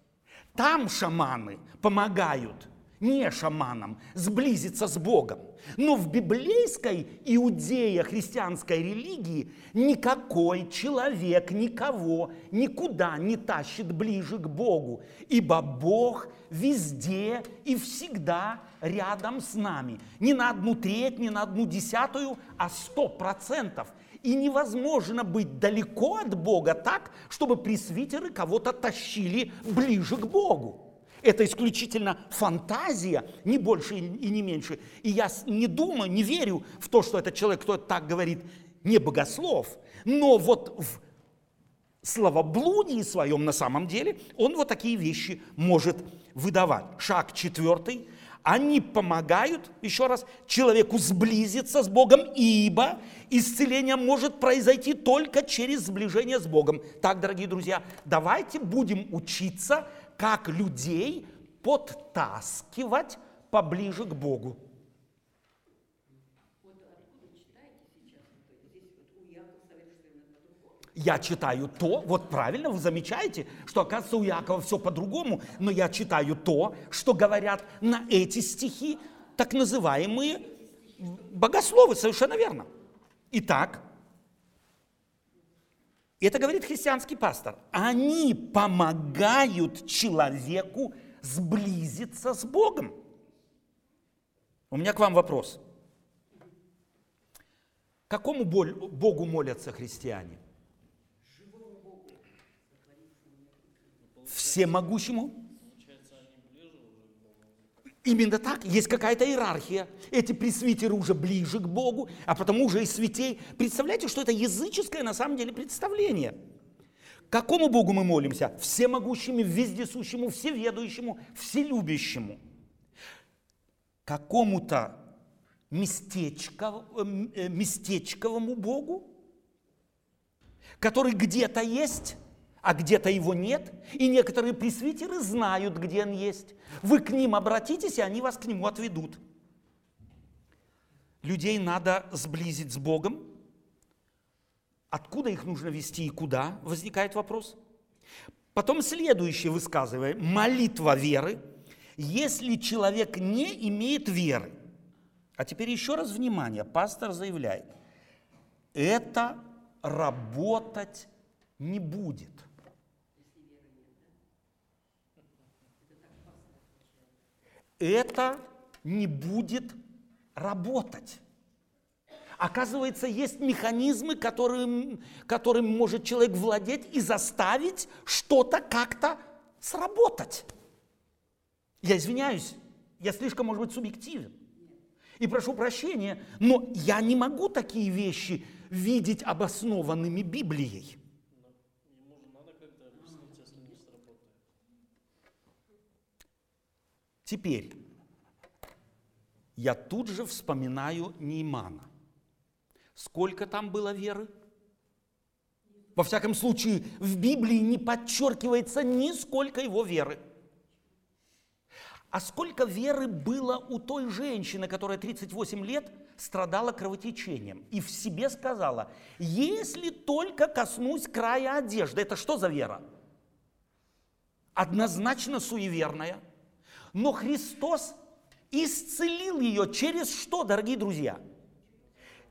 Там шаманы помогают не шаманам, сблизиться с Богом. Но в библейской иудея-христианской религии никакой человек никого никуда не тащит ближе к Богу, ибо Бог везде и всегда рядом с нами. Не на одну треть, не на одну десятую, а сто процентов. И невозможно быть далеко от Бога так, чтобы пресвитеры кого-то тащили ближе к Богу. Это исключительно фантазия, не больше и не меньше. И я не думаю, не верю в то, что этот человек, кто так говорит, не богослов. Но вот в словоблудии своем на самом деле он вот такие вещи может выдавать. Шаг четвертый. Они помогают, еще раз, человеку сблизиться с Богом, ибо исцеление может произойти только через сближение с Богом. Так, дорогие друзья, давайте будем учиться как людей подтаскивать поближе к Богу. Я читаю то, вот правильно, вы замечаете, что оказывается у Якова все по-другому, но я читаю то, что говорят на эти стихи так называемые богословы, совершенно верно. Итак, это говорит христианский пастор, они помогают человеку сблизиться с Богом. У меня к вам вопрос. Какому Богу молятся христиане? Всемогущему? Именно так, есть какая-то иерархия. Эти пресвитеры уже ближе к Богу, а потому уже и святей. Представляете, что это языческое на самом деле представление. Какому Богу мы молимся? Всемогущему, вездесущему, всеведущему, вселюбящему. Какому-то местечков, э, местечковому Богу, который где-то есть, а где-то его нет, и некоторые пресвитеры знают, где он есть. Вы к ним обратитесь, и они вас к нему отведут. Людей надо сблизить с Богом. Откуда их нужно вести и куда, возникает вопрос. Потом следующее высказывание, молитва веры. Если человек не имеет веры, а теперь еще раз внимание, пастор заявляет, это работать не будет. Это не будет работать. Оказывается, есть механизмы, которым, которым может человек владеть и заставить что-то как-то сработать. Я извиняюсь, я слишком, может быть, субъективен. И прошу прощения, но я не могу такие вещи видеть обоснованными Библией. Теперь, я тут же вспоминаю Неймана. Сколько там было веры? Во всяком случае, в Библии не подчеркивается нисколько его веры. А сколько веры было у той женщины, которая 38 лет страдала кровотечением и в себе сказала, если только коснусь края одежды, это что за вера? Однозначно суеверная – но Христос исцелил ее через что, дорогие друзья?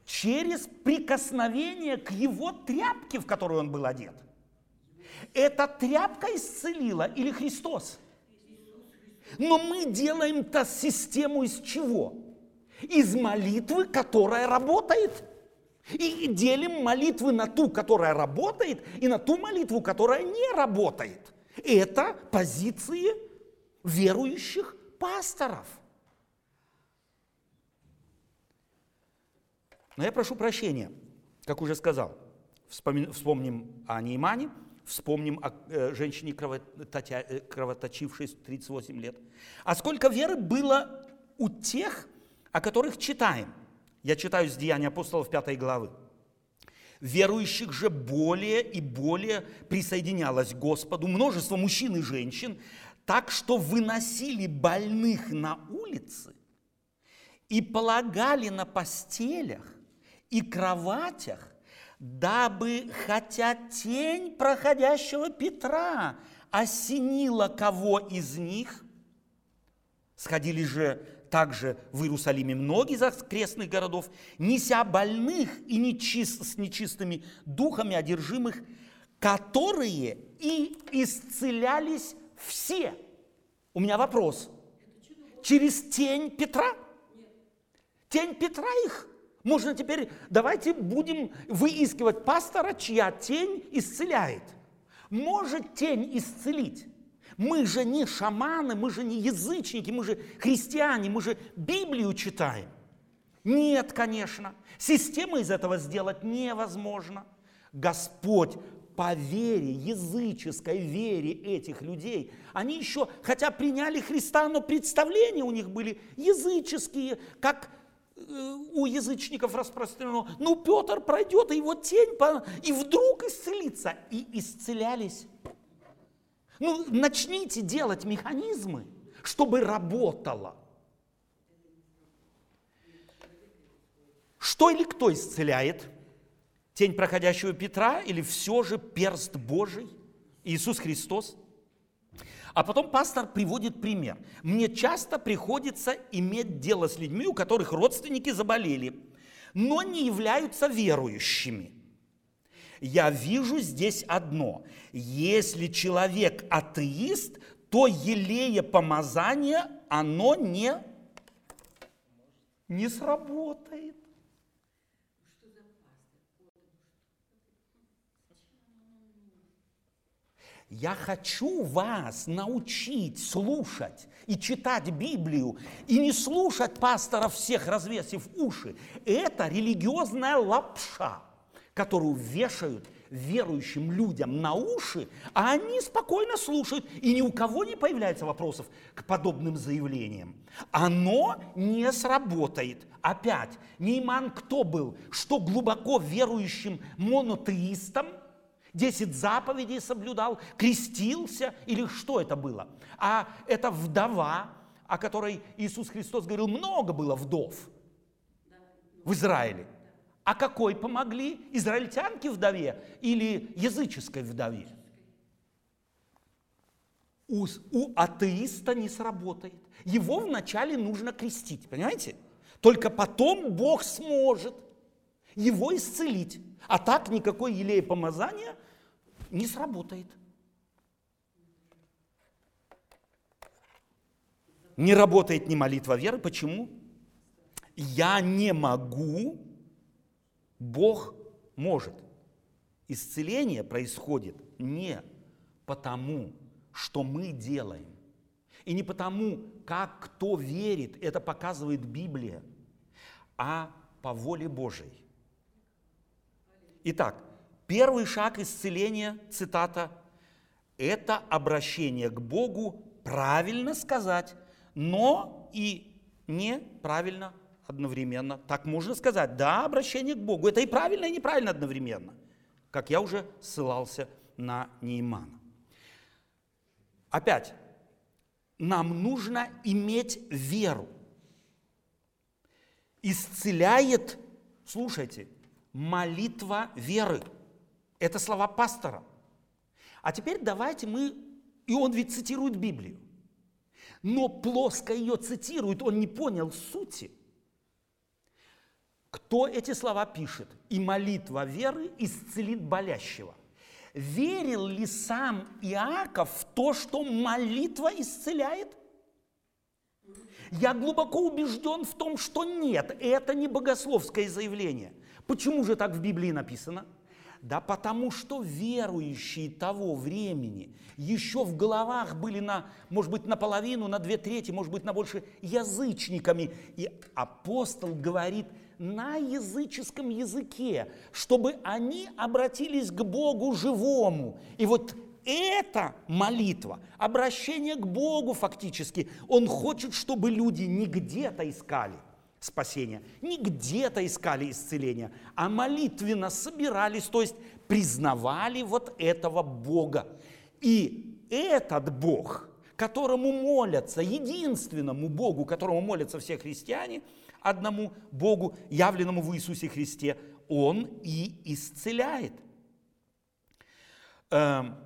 Через прикосновение к его тряпке, в которую он был одет. Эта тряпка исцелила или Христос? Но мы делаем-то систему из чего? Из молитвы, которая работает. И делим молитвы на ту, которая работает, и на ту молитву, которая не работает. Это позиции верующих пасторов. Но я прошу прощения, как уже сказал, вспомним о Неймане, вспомним о э, женщине, э, кровоточившей 38 лет. А сколько веры было у тех, о которых читаем? Я читаю с Деяния апостолов 5 главы. Верующих же более и более присоединялось к Господу множество мужчин и женщин, так что выносили больных на улицы и полагали на постелях и кроватях, дабы, хотя тень проходящего Петра осенила кого из них, сходили же также в Иерусалиме многие из окрестных городов, неся больных и нечист, с нечистыми духами одержимых, которые и исцелялись все. У меня вопрос. Через тень Петра? Тень Петра их? Можно теперь, давайте будем выискивать пастора, чья тень исцеляет. Может тень исцелить? Мы же не шаманы, мы же не язычники, мы же христиане, мы же Библию читаем. Нет, конечно. Системы из этого сделать невозможно. Господь по вере, языческой вере этих людей, они еще, хотя приняли Христа, но представления у них были языческие, как э, у язычников распространено. Ну, Петр пройдет, и его тень, и вдруг исцелится. И исцелялись. Ну, начните делать механизмы, чтобы работало. Что или кто исцеляет? Тень проходящего Петра или все же перст Божий, Иисус Христос? А потом пастор приводит пример. Мне часто приходится иметь дело с людьми, у которых родственники заболели, но не являются верующими. Я вижу здесь одно. Если человек атеист, то елея помазания, оно не, не сработает. Я хочу вас научить слушать и читать Библию, и не слушать пасторов всех, развесив уши. Это религиозная лапша, которую вешают верующим людям на уши, а они спокойно слушают, и ни у кого не появляется вопросов к подобным заявлениям. Оно не сработает. Опять, Нейман кто был? Что глубоко верующим монотеистам – Десять заповедей соблюдал, крестился или что это было? А это вдова, о которой Иисус Христос говорил, много было вдов в Израиле. А какой помогли? Израильтянке вдове или языческой вдове? У, у атеиста не сработает. Его вначале нужно крестить, понимаете? Только потом Бог сможет его исцелить. А так никакой елея помазания не сработает. Не работает ни молитва веры. Почему? Я не могу, Бог может. Исцеление происходит не потому, что мы делаем, и не потому, как кто верит, это показывает Библия, а по воле Божией. Итак, Первый шаг исцеления, цитата, это обращение к Богу, правильно сказать, но и неправильно одновременно. Так можно сказать, да, обращение к Богу. Это и правильно, и неправильно одновременно. Как я уже ссылался на Неймана. Опять, нам нужно иметь веру. Исцеляет, слушайте, молитва веры. Это слова пастора. А теперь давайте мы, и он ведь цитирует Библию, но плоско ее цитирует, он не понял сути. Кто эти слова пишет? И молитва веры исцелит болящего. Верил ли сам Иаков в то, что молитва исцеляет? Я глубоко убежден в том, что нет, это не богословское заявление. Почему же так в Библии написано? Да потому что верующие того времени еще в головах были на, может быть, наполовину, на две трети, может быть, на больше язычниками. И апостол говорит на языческом языке, чтобы они обратились к Богу живому. И вот эта молитва, обращение к Богу фактически, он хочет, чтобы люди не где-то искали – спасения. Не где-то искали исцеления, а молитвенно собирались, то есть признавали вот этого Бога. И этот Бог, которому молятся, единственному Богу, которому молятся все христиане, одному Богу, явленному в Иисусе Христе, Он и исцеляет. Эм,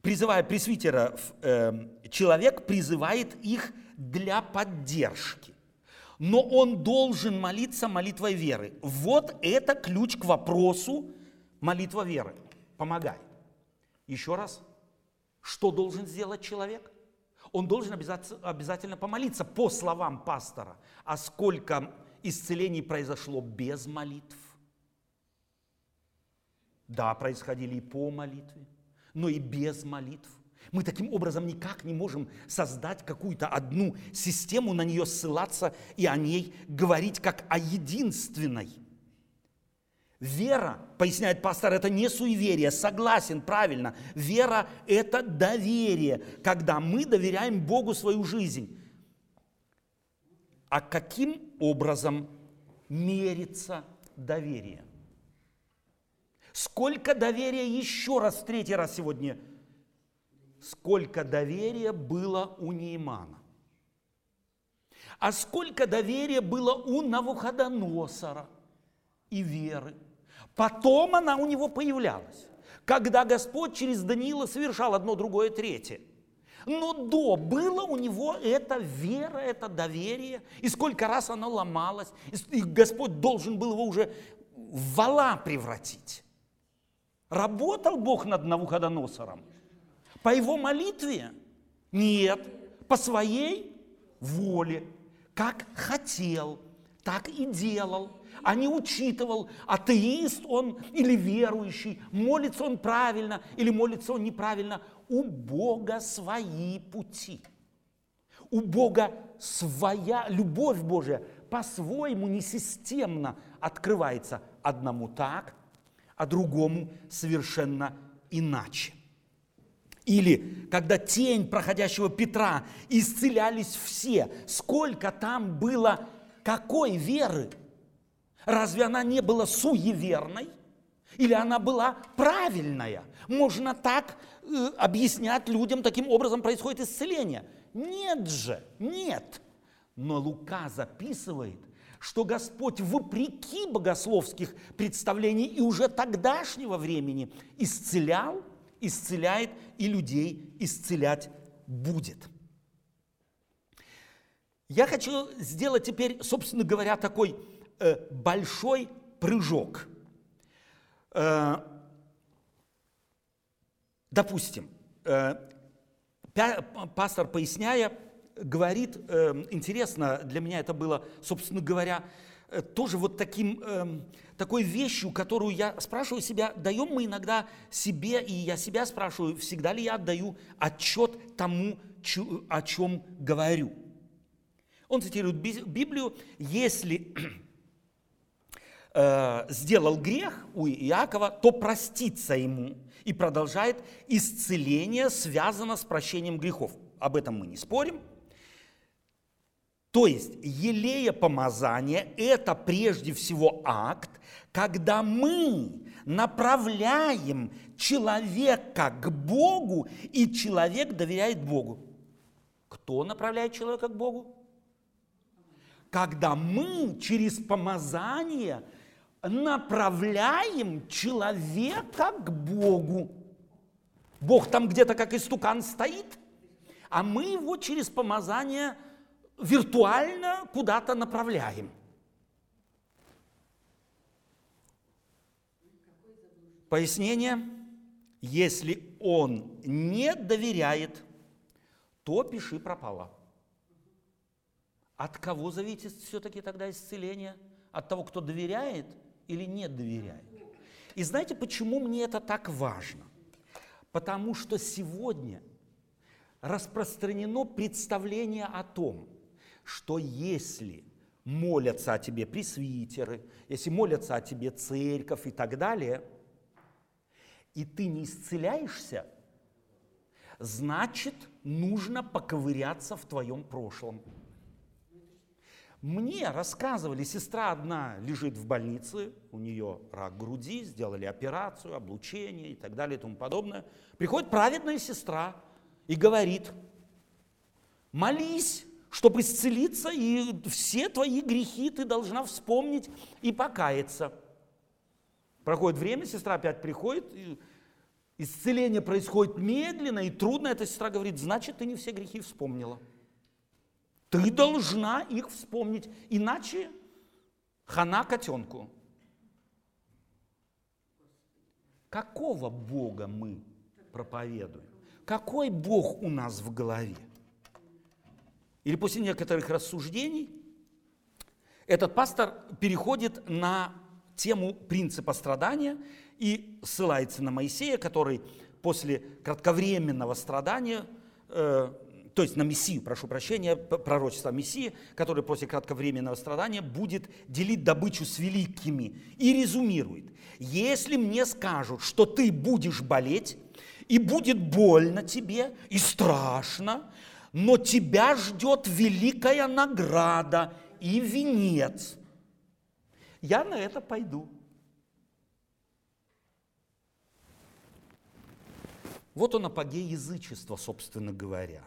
призывая пресвитеров, эм, человек призывает их для поддержки. Но он должен молиться молитвой веры. Вот это ключ к вопросу молитва веры. Помогает. Еще раз, что должен сделать человек? Он должен обязательно помолиться по словам пастора. А сколько исцелений произошло без молитв? Да, происходили и по молитве, но и без молитв. Мы таким образом никак не можем создать какую-то одну систему, на нее ссылаться и о ней говорить как о единственной. Вера, поясняет пастор, это не суеверие, согласен, правильно. Вера – это доверие, когда мы доверяем Богу свою жизнь. А каким образом мерится доверие? Сколько доверия еще раз, в третий раз сегодня сколько доверия было у Неймана. А сколько доверия было у Навуходоносора. и веры. Потом она у него появлялась, когда Господь через Даниила совершал одно, другое, третье. Но до было у него эта вера, это доверие, и сколько раз оно ломалось, и Господь должен был его уже в вала превратить. Работал Бог над Навуходоносором? По его молитве? Нет. По своей воле. Как хотел, так и делал. А не учитывал, атеист он или верующий, молится он правильно или молится он неправильно. У Бога свои пути. У Бога своя любовь Божия по-своему несистемно открывается. Одному так, а другому совершенно иначе. Или когда тень проходящего Петра исцелялись все, сколько там было какой веры? Разве она не была суеверной? Или она была правильная? Можно так э, объяснять людям, таким образом происходит исцеление. Нет же, нет. Но Лука записывает, что Господь вопреки богословских представлений и уже тогдашнего времени исцелял, исцеляет и людей исцелять будет. Я хочу сделать теперь, собственно говоря, такой э, большой прыжок. Э, допустим, э, пастор, поясняя, говорит, интересно, для меня это было, собственно говоря, тоже вот таким, э, такой вещью, которую я спрашиваю себя, даем мы иногда себе, и я себя спрашиваю, всегда ли я отдаю отчет тому, о чем говорю. Он цитирует Библию, если э, сделал грех у Иакова, то простится ему. И продолжает, исцеление связано с прощением грехов. Об этом мы не спорим. То есть елея помазания – это прежде всего акт, когда мы направляем человека к Богу, и человек доверяет Богу. Кто направляет человека к Богу? Когда мы через помазание направляем человека к Богу. Бог там где-то как истукан стоит, а мы его через помазание – виртуально куда-то направляем. Пояснение. Если он не доверяет, то пиши пропало. От кого зависит все-таки тогда исцеление? От того, кто доверяет или не доверяет? И знаете, почему мне это так важно? Потому что сегодня распространено представление о том, что если молятся о тебе пресвитеры, если молятся о тебе церковь и так далее, и ты не исцеляешься, значит, нужно поковыряться в твоем прошлом. Мне рассказывали, сестра одна лежит в больнице, у нее рак груди, сделали операцию, облучение и так далее и тому подобное. Приходит праведная сестра и говорит, молись, чтобы исцелиться, и все твои грехи ты должна вспомнить и покаяться. Проходит время, сестра опять приходит, и исцеление происходит медленно и трудно. Эта сестра говорит, значит, ты не все грехи вспомнила. Ты должна их вспомнить, иначе хана котенку. Какого Бога мы проповедуем? Какой Бог у нас в голове? Или после некоторых рассуждений, этот пастор переходит на тему принципа страдания и ссылается на Моисея, который после кратковременного страдания, э, то есть на Мессию, прошу прощения, пророчество Мессии, который после кратковременного страдания будет делить добычу с великими и резюмирует. Если мне скажут, что ты будешь болеть, и будет больно тебе, и страшно, но тебя ждет великая награда и венец. Я на это пойду. Вот он апогей язычества, собственно говоря.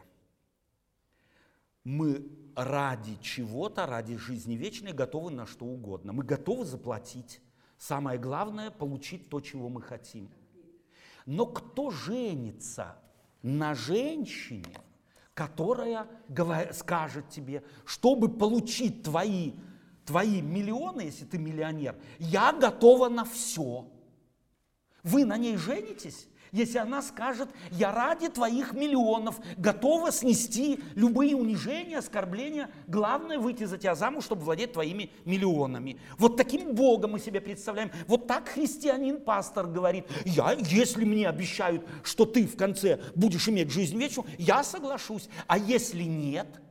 Мы ради чего-то, ради жизни вечной готовы на что угодно. Мы готовы заплатить Самое главное – получить то, чего мы хотим. Но кто женится на женщине, которая скажет тебе, чтобы получить твои, твои миллионы, если ты миллионер, я готова на все. Вы на ней женитесь? Если она скажет, я ради твоих миллионов готова снести любые унижения, оскорбления, главное выйти за тебя замуж, чтобы владеть твоими миллионами. Вот таким Богом мы себе представляем. Вот так христианин-пастор говорит, я, если мне обещают, что ты в конце будешь иметь жизнь вечную, я соглашусь. А если нет –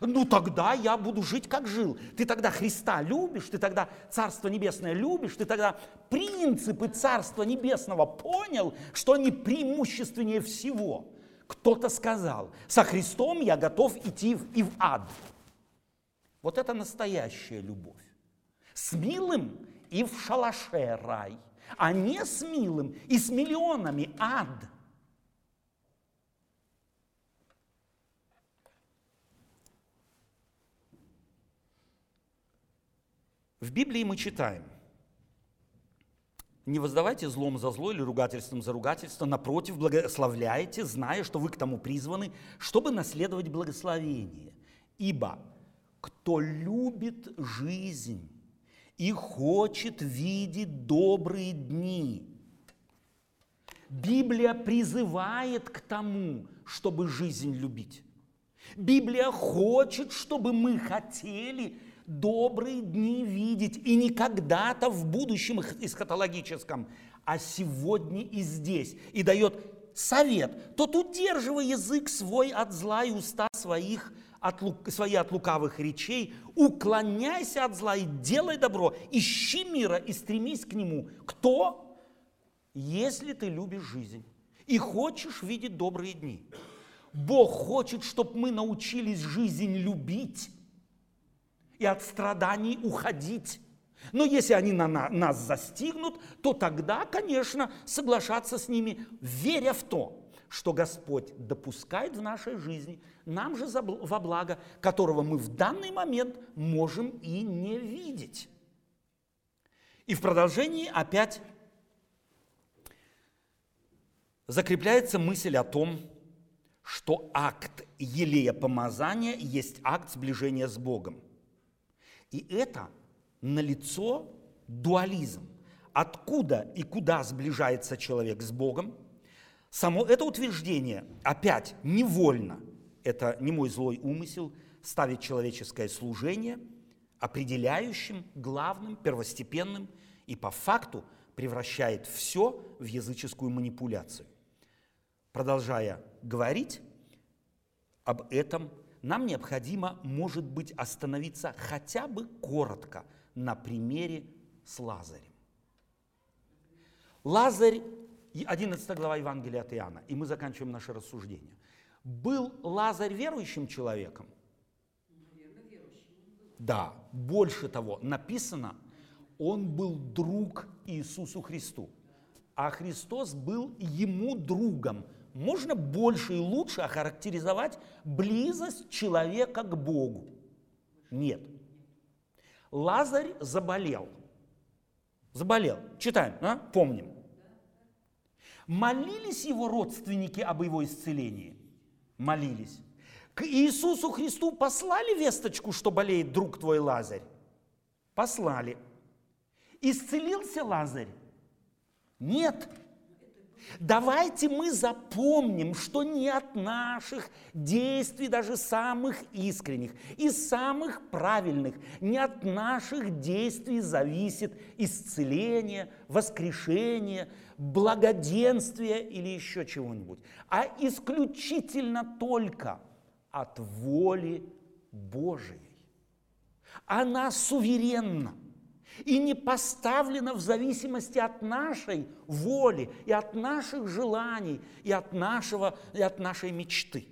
ну тогда я буду жить, как жил. Ты тогда Христа любишь, ты тогда Царство Небесное любишь, ты тогда принципы Царства Небесного понял, что они преимущественнее всего. Кто-то сказал, со Христом я готов идти и в ад. Вот это настоящая любовь. С милым и в шалаше рай, а не с милым и с миллионами ад – В Библии мы читаем, не воздавайте злом за зло или ругательством за ругательство, напротив, благословляйте, зная, что вы к тому призваны, чтобы наследовать благословение. Ибо кто любит жизнь и хочет видеть добрые дни, Библия призывает к тому, чтобы жизнь любить. Библия хочет, чтобы мы хотели добрые дни видеть, и не когда-то в будущем эсхатологическом, а сегодня и здесь. И дает совет, тот удерживай язык свой от зла и уста своих от, свои от лукавых речей, уклоняйся от зла и делай добро, ищи мира и стремись к нему. Кто? Если ты любишь жизнь и хочешь видеть добрые дни. Бог хочет, чтобы мы научились жизнь любить, и от страданий уходить. Но если они на нас застигнут, то тогда, конечно, соглашаться с ними, веря в то, что Господь допускает в нашей жизни нам же во благо, которого мы в данный момент можем и не видеть. И в продолжении опять закрепляется мысль о том, что акт елея помазания есть акт сближения с Богом. И это налицо дуализм. Откуда и куда сближается человек с Богом? Само это утверждение, опять, невольно, это не мой злой умысел, ставит человеческое служение определяющим, главным, первостепенным и по факту превращает все в языческую манипуляцию. Продолжая говорить об этом нам необходимо, может быть, остановиться хотя бы коротко на примере с Лазарем. Лазарь, 11 глава Евангелия от Иоанна, и мы заканчиваем наше рассуждение. Был Лазарь верующим человеком? Да, больше того, написано, он был друг Иисусу Христу, а Христос был ему другом – можно больше и лучше охарактеризовать близость человека к Богу? Нет. Лазарь заболел. Заболел. Читаем, а? помним. Молились его родственники об его исцелении? Молились. К Иисусу Христу послали весточку, что болеет друг твой Лазарь? Послали. Исцелился Лазарь? Нет. Давайте мы запомним, что не от наших действий, даже самых искренних и самых правильных, не от наших действий зависит исцеление, воскрешение, благоденствие или еще чего-нибудь, а исключительно только от воли Божией. Она суверенна – и не поставлена в зависимости от нашей воли и от наших желаний и от, нашего, и от нашей мечты.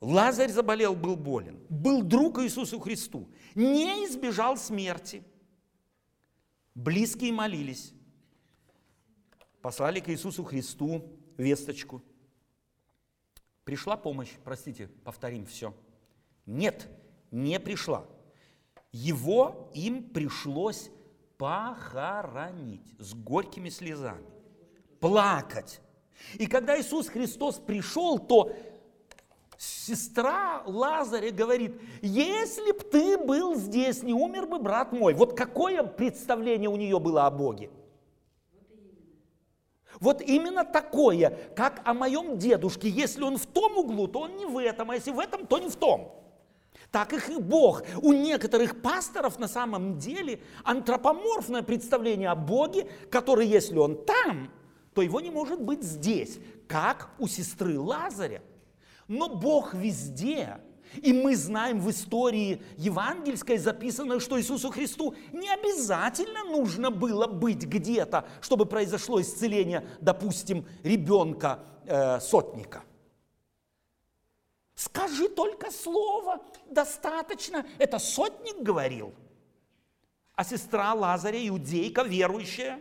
Лазарь заболел, был болен, был друг Иисусу Христу, не избежал смерти. Близкие молились, послали к Иисусу Христу весточку. Пришла помощь, простите, повторим все. Нет, не пришла его им пришлось похоронить с горькими слезами, плакать. И когда Иисус Христос пришел, то сестра Лазаря говорит, если б ты был здесь, не умер бы брат мой. Вот какое представление у нее было о Боге? Вот именно такое, как о моем дедушке. Если он в том углу, то он не в этом, а если в этом, то не в том. Так их и Бог. У некоторых пасторов на самом деле антропоморфное представление о Боге, который, если он там, то его не может быть здесь, как у сестры Лазаря. Но Бог везде. И мы знаем в истории евангельской записано, что Иисусу Христу не обязательно нужно было быть где-то, чтобы произошло исцеление, допустим, ребенка э, сотника. Скажи только слово, достаточно. Это сотник говорил. А сестра Лазаря, иудейка, верующая,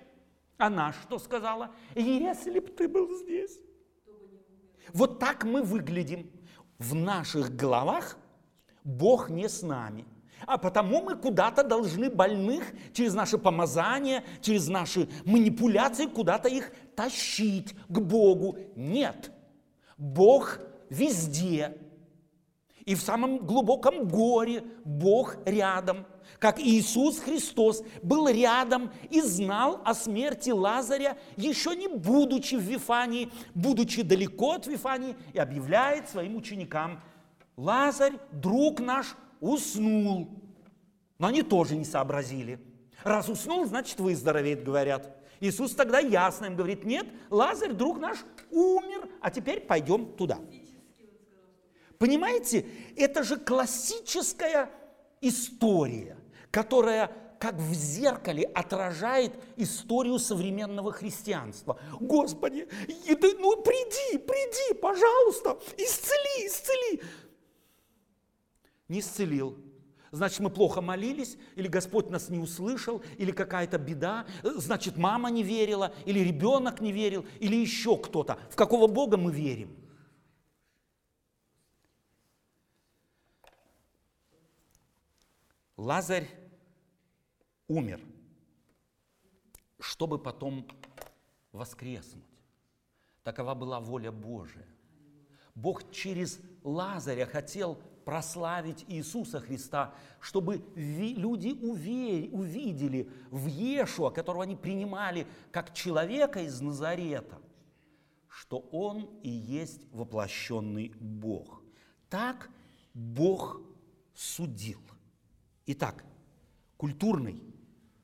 она что сказала? Если б ты был здесь. Вот так мы выглядим. В наших головах Бог не с нами. А потому мы куда-то должны больных через наше помазание, через наши манипуляции куда-то их тащить к Богу. Нет. Бог везде. И в самом глубоком горе Бог рядом, как Иисус Христос был рядом и знал о смерти Лазаря, еще не будучи в Вифании, будучи далеко от Вифании, и объявляет своим ученикам, Лазарь, друг наш, уснул. Но они тоже не сообразили. Раз уснул, значит выздоровеет, говорят. Иисус тогда ясно им говорит, нет, Лазарь, друг наш, умер, а теперь пойдем туда. Понимаете, это же классическая история, которая как в зеркале отражает историю современного христианства. Господи, ну приди, приди, пожалуйста, исцели, исцели. Не исцелил. Значит, мы плохо молились, или Господь нас не услышал, или какая-то беда, значит, мама не верила, или ребенок не верил, или еще кто-то. В какого Бога мы верим? Лазарь умер, чтобы потом воскреснуть. Такова была воля Божия. Бог через Лазаря хотел прославить Иисуса Христа, чтобы люди увидели в Иешуа, которого они принимали как человека из Назарета, что Он и есть воплощенный Бог. Так Бог судил. Итак, культурный,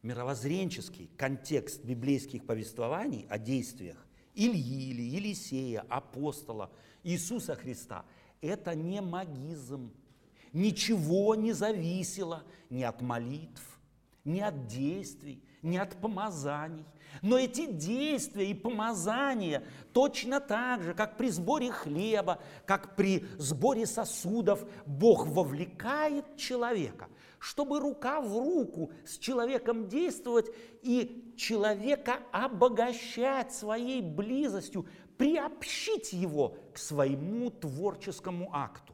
мировоззренческий контекст библейских повествований о действиях Ильи или Елисея, апостола, Иисуса Христа – это не магизм. Ничего не зависело ни от молитв, ни от действий, ни от помазаний. Но эти действия и помазания точно так же, как при сборе хлеба, как при сборе сосудов, Бог вовлекает человека – чтобы рука в руку с человеком действовать и человека обогащать своей близостью, приобщить его к своему творческому акту.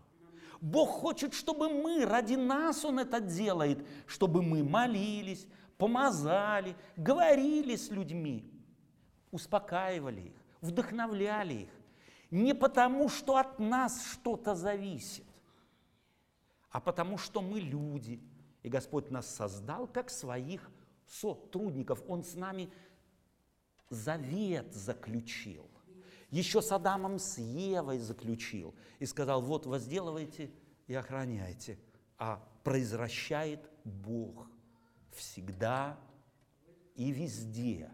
Бог хочет, чтобы мы, ради нас Он это делает, чтобы мы молились, помазали, говорили с людьми, успокаивали их, вдохновляли их. Не потому, что от нас что-то зависит, а потому, что мы люди – и Господь нас создал как своих сотрудников. Он с нами завет заключил. Еще с Адамом, с Евой заключил. И сказал, вот возделывайте и охраняйте. А произвращает Бог всегда и везде.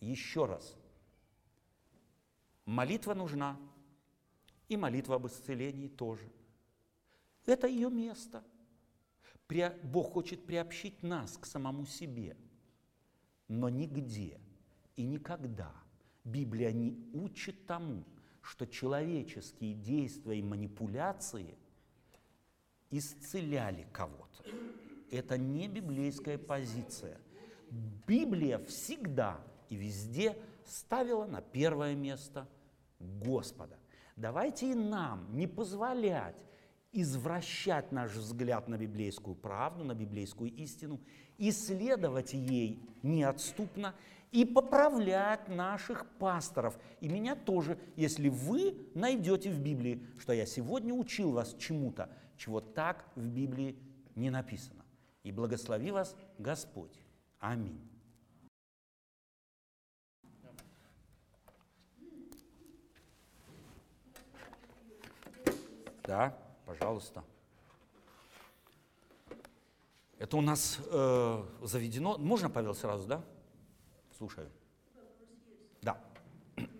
Еще раз. Молитва нужна. И молитва об исцелении тоже. Это ее место – Бог хочет приобщить нас к самому себе. Но нигде и никогда Библия не учит тому, что человеческие действия и манипуляции исцеляли кого-то. Это не библейская позиция. Библия всегда и везде ставила на первое место Господа. Давайте и нам не позволять извращать наш взгляд на библейскую правду, на библейскую истину, исследовать ей неотступно и поправлять наших пасторов. И меня тоже, если вы найдете в Библии, что я сегодня учил вас чему-то, чего так в Библии не написано. И благослови вас Господь. Аминь. Да, пожалуйста. Это у нас э, заведено. Можно, Павел, сразу, да? Слушаю. Да. Вот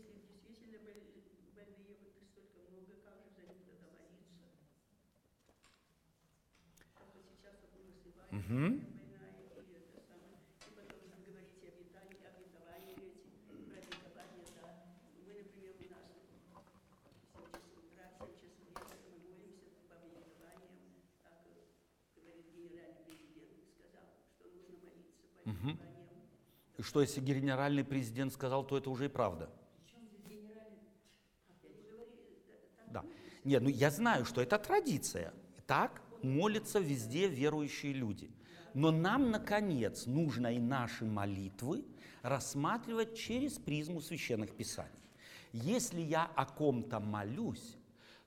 если действительно боль- больные, вот их столько много, как же за них тогда молиться? Как вот сейчас вот мы высыпаем, Мгм. больная, и это самое, и потом вы говорите обетания, обетования эти, про обетования, да. Мы, например, у нас в 7 часов утра, в 7 часов вечера мы молимся по обетованиям, как э, говорит генеральный президент, сказал, что нужно молиться по Мгм. обетованиям. И что, если генеральный президент сказал, то это уже и правда. Да. Нет, ну я знаю, что это традиция. Так молятся везде верующие люди. Но нам, наконец, нужно и наши молитвы рассматривать через призму священных писаний. Если я о ком-то молюсь,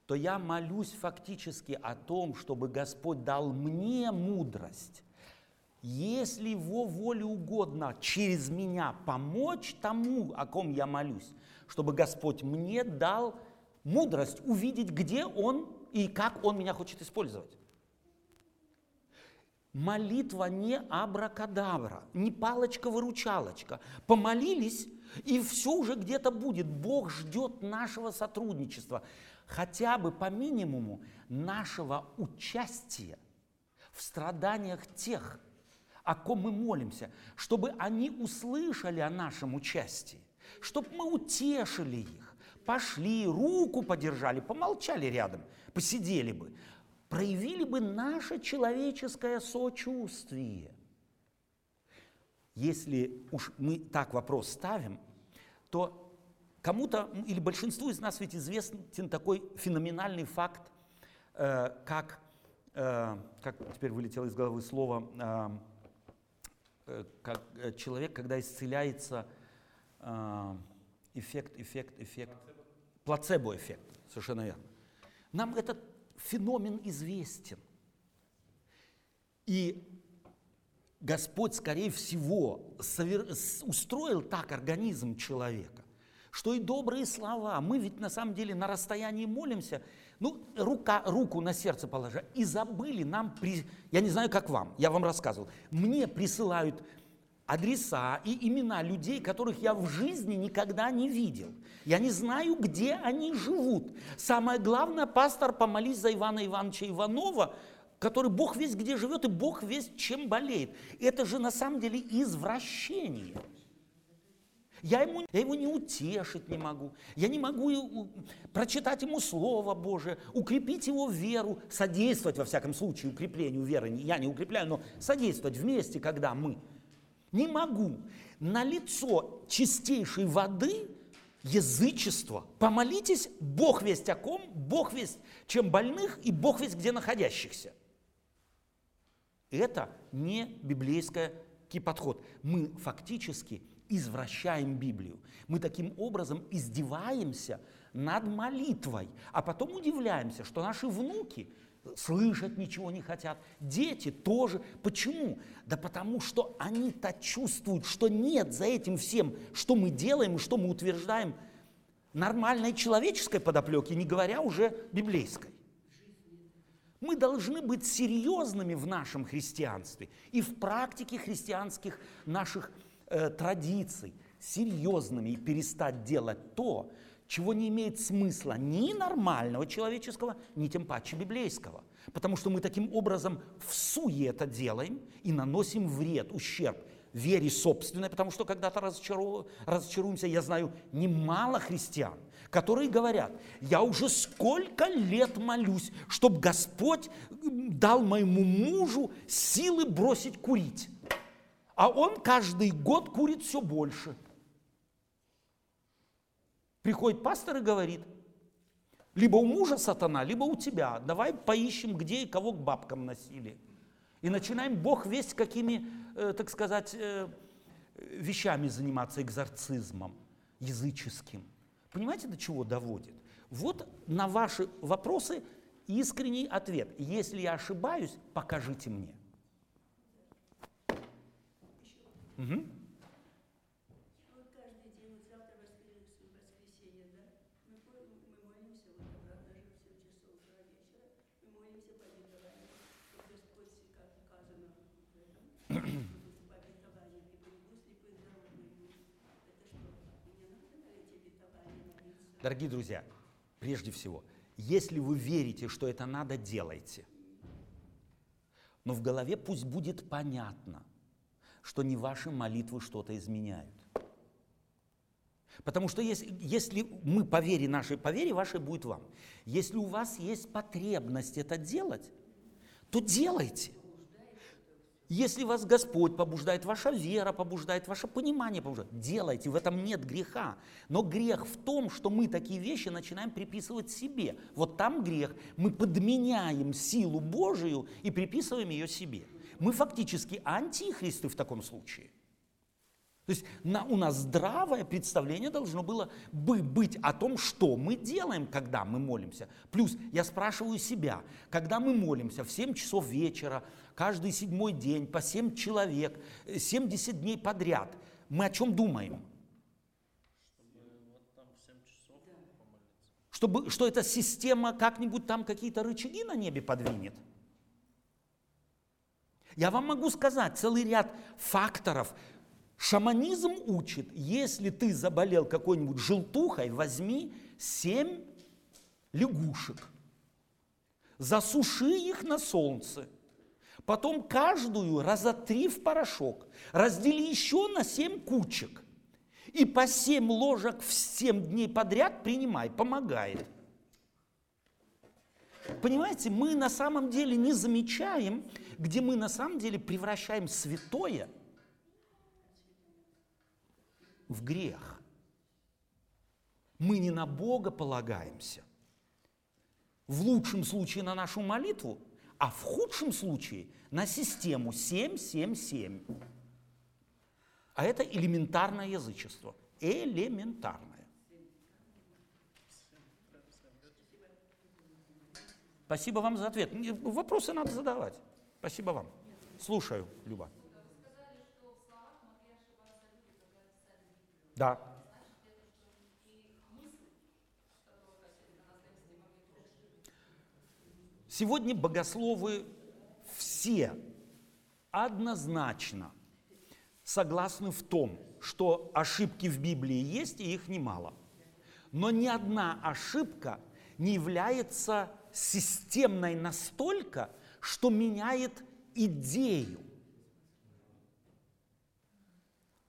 то я молюсь фактически о том, чтобы Господь дал мне мудрость если его воле угодно через меня помочь тому, о ком я молюсь, чтобы Господь мне дал мудрость увидеть, где Он и как Он меня хочет использовать. Молитва не абракадабра, не палочка-выручалочка. Помолились, и все уже где-то будет. Бог ждет нашего сотрудничества, хотя бы по минимуму нашего участия в страданиях тех, о ком мы молимся, чтобы они услышали о нашем участии, чтобы мы утешили их, пошли, руку подержали, помолчали рядом, посидели бы, проявили бы наше человеческое сочувствие. Если уж мы так вопрос ставим, то кому-то или большинству из нас ведь известен такой феноменальный факт, э, как, э, как теперь вылетело из головы слово, э, как э, человек, когда исцеляется, э, эффект, эффект, эффект, плацебо-эффект, совершенно верно. Нам этот феномен известен. И Господь, скорее всего, совер- устроил так организм человека, что и добрые слова, мы ведь на самом деле на расстоянии молимся, ну, рука, руку на сердце положа, и забыли нам, при- я не знаю, как вам, я вам рассказывал, мне присылают адреса и имена людей, которых я в жизни никогда не видел. Я не знаю, где они живут. Самое главное, пастор, помолись за Ивана Ивановича Иванова, который Бог весь где живет, и Бог весь чем болеет. Это же на самом деле извращение. Я, ему, я его не утешить не могу. Я не могу прочитать ему Слово Божие, укрепить его веру, содействовать, во всяком случае, укреплению веры. Я не укрепляю, но содействовать вместе, когда мы. Не могу. На лицо чистейшей воды язычество. Помолитесь, Бог весть о ком, Бог весть чем больных и Бог весть где находящихся. Это не библейский подход. Мы фактически извращаем Библию. Мы таким образом издеваемся над молитвой, а потом удивляемся, что наши внуки слышать ничего не хотят, дети тоже. Почему? Да потому что они-то чувствуют, что нет за этим всем, что мы делаем и что мы утверждаем, нормальной человеческой подоплеки, не говоря уже библейской. Мы должны быть серьезными в нашем христианстве и в практике христианских наших э, традиций, серьезными и перестать делать то, чего не имеет смысла ни нормального человеческого, ни тем паче библейского. Потому что мы таким образом в суе это делаем и наносим вред, ущерб вере собственной, потому что когда-то разочару- разочаруемся, я знаю немало христиан, которые говорят, я уже сколько лет молюсь, чтобы Господь дал моему мужу силы бросить курить. А он каждый год курит все больше. Приходит пастор и говорит, Либо у мужа сатана, либо у тебя. Давай поищем, где и кого к бабкам носили. И начинаем Бог весть какими, э, так сказать, э, вещами заниматься, экзорцизмом языческим. Понимаете, до чего доводит? Вот на ваши вопросы искренний ответ. Если я ошибаюсь, покажите мне. Угу. Вот каждый день, вот завтра воскресенье, воскресенье, да, мы, по- мы молимся, вот обратно же в 7 часов утра вечера, мы молимся по обетованию, что Господь, как указано в этом, по обетованию, и борьбу слепых здоровых будет. Это что, мне надо на эти обетования молиться? Дорогие друзья, прежде всего, если вы верите, что это надо, делайте. Но в голове пусть будет понятно, что не ваши молитвы что-то изменяют. Потому что если, если мы по вере нашей, по вере вашей будет вам. Если у вас есть потребность это делать, то делайте. Если вас Господь побуждает, ваша вера побуждает, ваше понимание побуждает, делайте, в этом нет греха. Но грех в том, что мы такие вещи начинаем приписывать себе. Вот там грех, мы подменяем силу Божию и приписываем ее себе. Мы фактически антихристы в таком случае. То есть на, у нас здравое представление должно было бы быть о том, что мы делаем, когда мы молимся. Плюс я спрашиваю себя, когда мы молимся в 7 часов вечера, каждый седьмой день, по 7 человек, э, 70 дней подряд, мы о чем думаем? Чтобы, что эта система как-нибудь там какие-то рычаги на небе подвинет? Я вам могу сказать целый ряд факторов. Шаманизм учит, если ты заболел какой-нибудь желтухой, возьми семь лягушек, засуши их на солнце, потом каждую разотри в порошок, раздели еще на семь кучек и по семь ложек в семь дней подряд принимай, помогает. Понимаете, мы на самом деле не замечаем, где мы на самом деле превращаем святое в грех. Мы не на Бога полагаемся. В лучшем случае на нашу молитву, а в худшем случае на систему 777. А это элементарное язычество. Элементарное. Спасибо вам за ответ. Вопросы надо задавать. Спасибо вам. Слушаю, Люба. Да. Сегодня богословы все однозначно согласны в том, что ошибки в Библии есть, и их немало. Но ни одна ошибка не является системной настолько, что меняет идею.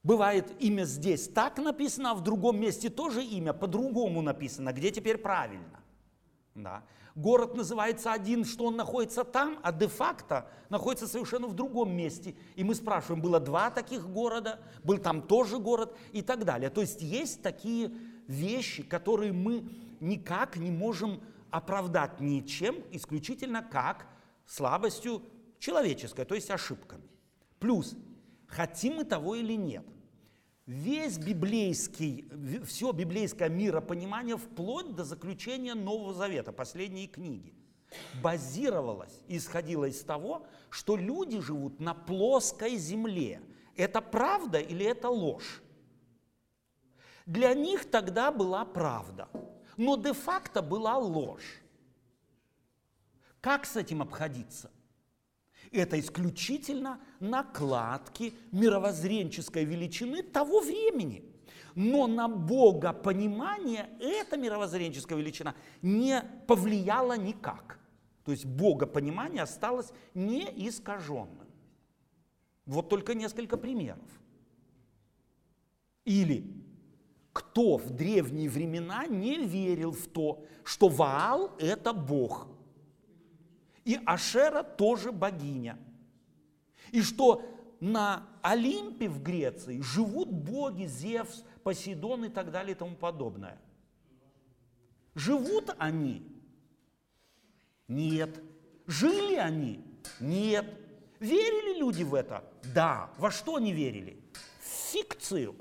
Бывает имя здесь так написано, а в другом месте тоже имя по-другому написано. Где теперь правильно? Да. Город называется один, что он находится там, а де-факто находится совершенно в другом месте. И мы спрашиваем, было два таких города, был там тоже город и так далее. То есть есть такие вещи, которые мы никак не можем оправдать ничем, исключительно как слабостью человеческой, то есть ошибками. Плюс, хотим мы того или нет, весь библейский, все библейское миропонимание вплоть до заключения Нового Завета, последней книги, базировалось, исходило из того, что люди живут на плоской земле. Это правда или это ложь? Для них тогда была правда, но де-факто была ложь. Как с этим обходиться? Это исключительно накладки мировоззренческой величины того времени. Но на Бога понимание эта мировоззренческая величина не повлияла никак. То есть Бога понимание осталось неискаженным. Вот только несколько примеров. Или кто в древние времена не верил в то, что Ваал – это Бог – и Ашера тоже богиня. И что на Олимпе в Греции живут боги Зевс, Посейдон и так далее и тому подобное. Живут они? Нет. Жили они? Нет. Верили люди в это? Да. Во что они верили? В фикцию.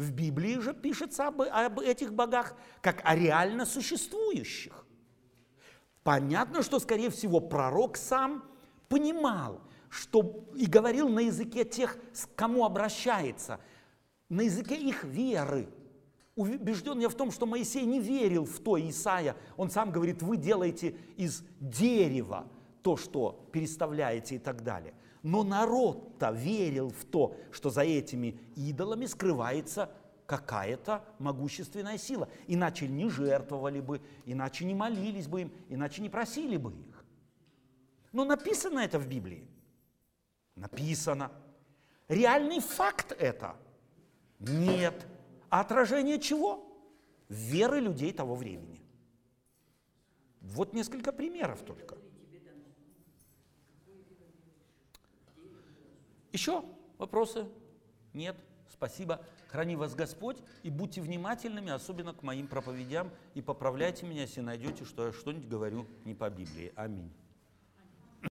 В Библии же пишется об, об этих богах как о реально существующих. Понятно, что, скорее всего, пророк сам понимал, что и говорил на языке тех, к кому обращается, на языке их веры. Убежден я в том, что Моисей не верил в то Исаия. Он сам говорит, вы делаете из дерева то, что переставляете и так далее. Но народ-то верил в то, что за этими идолами скрывается какая-то могущественная сила. Иначе не жертвовали бы, иначе не молились бы им, иначе не просили бы их. Но написано это в Библии. Написано. Реальный факт это? Нет. А отражение чего? Веры людей того времени. Вот несколько примеров только. Еще вопросы? Нет? Спасибо. Храни вас Господь и будьте внимательными, особенно к моим проповедям, и поправляйте меня, если найдете, что я что-нибудь говорю не по Библии. Аминь.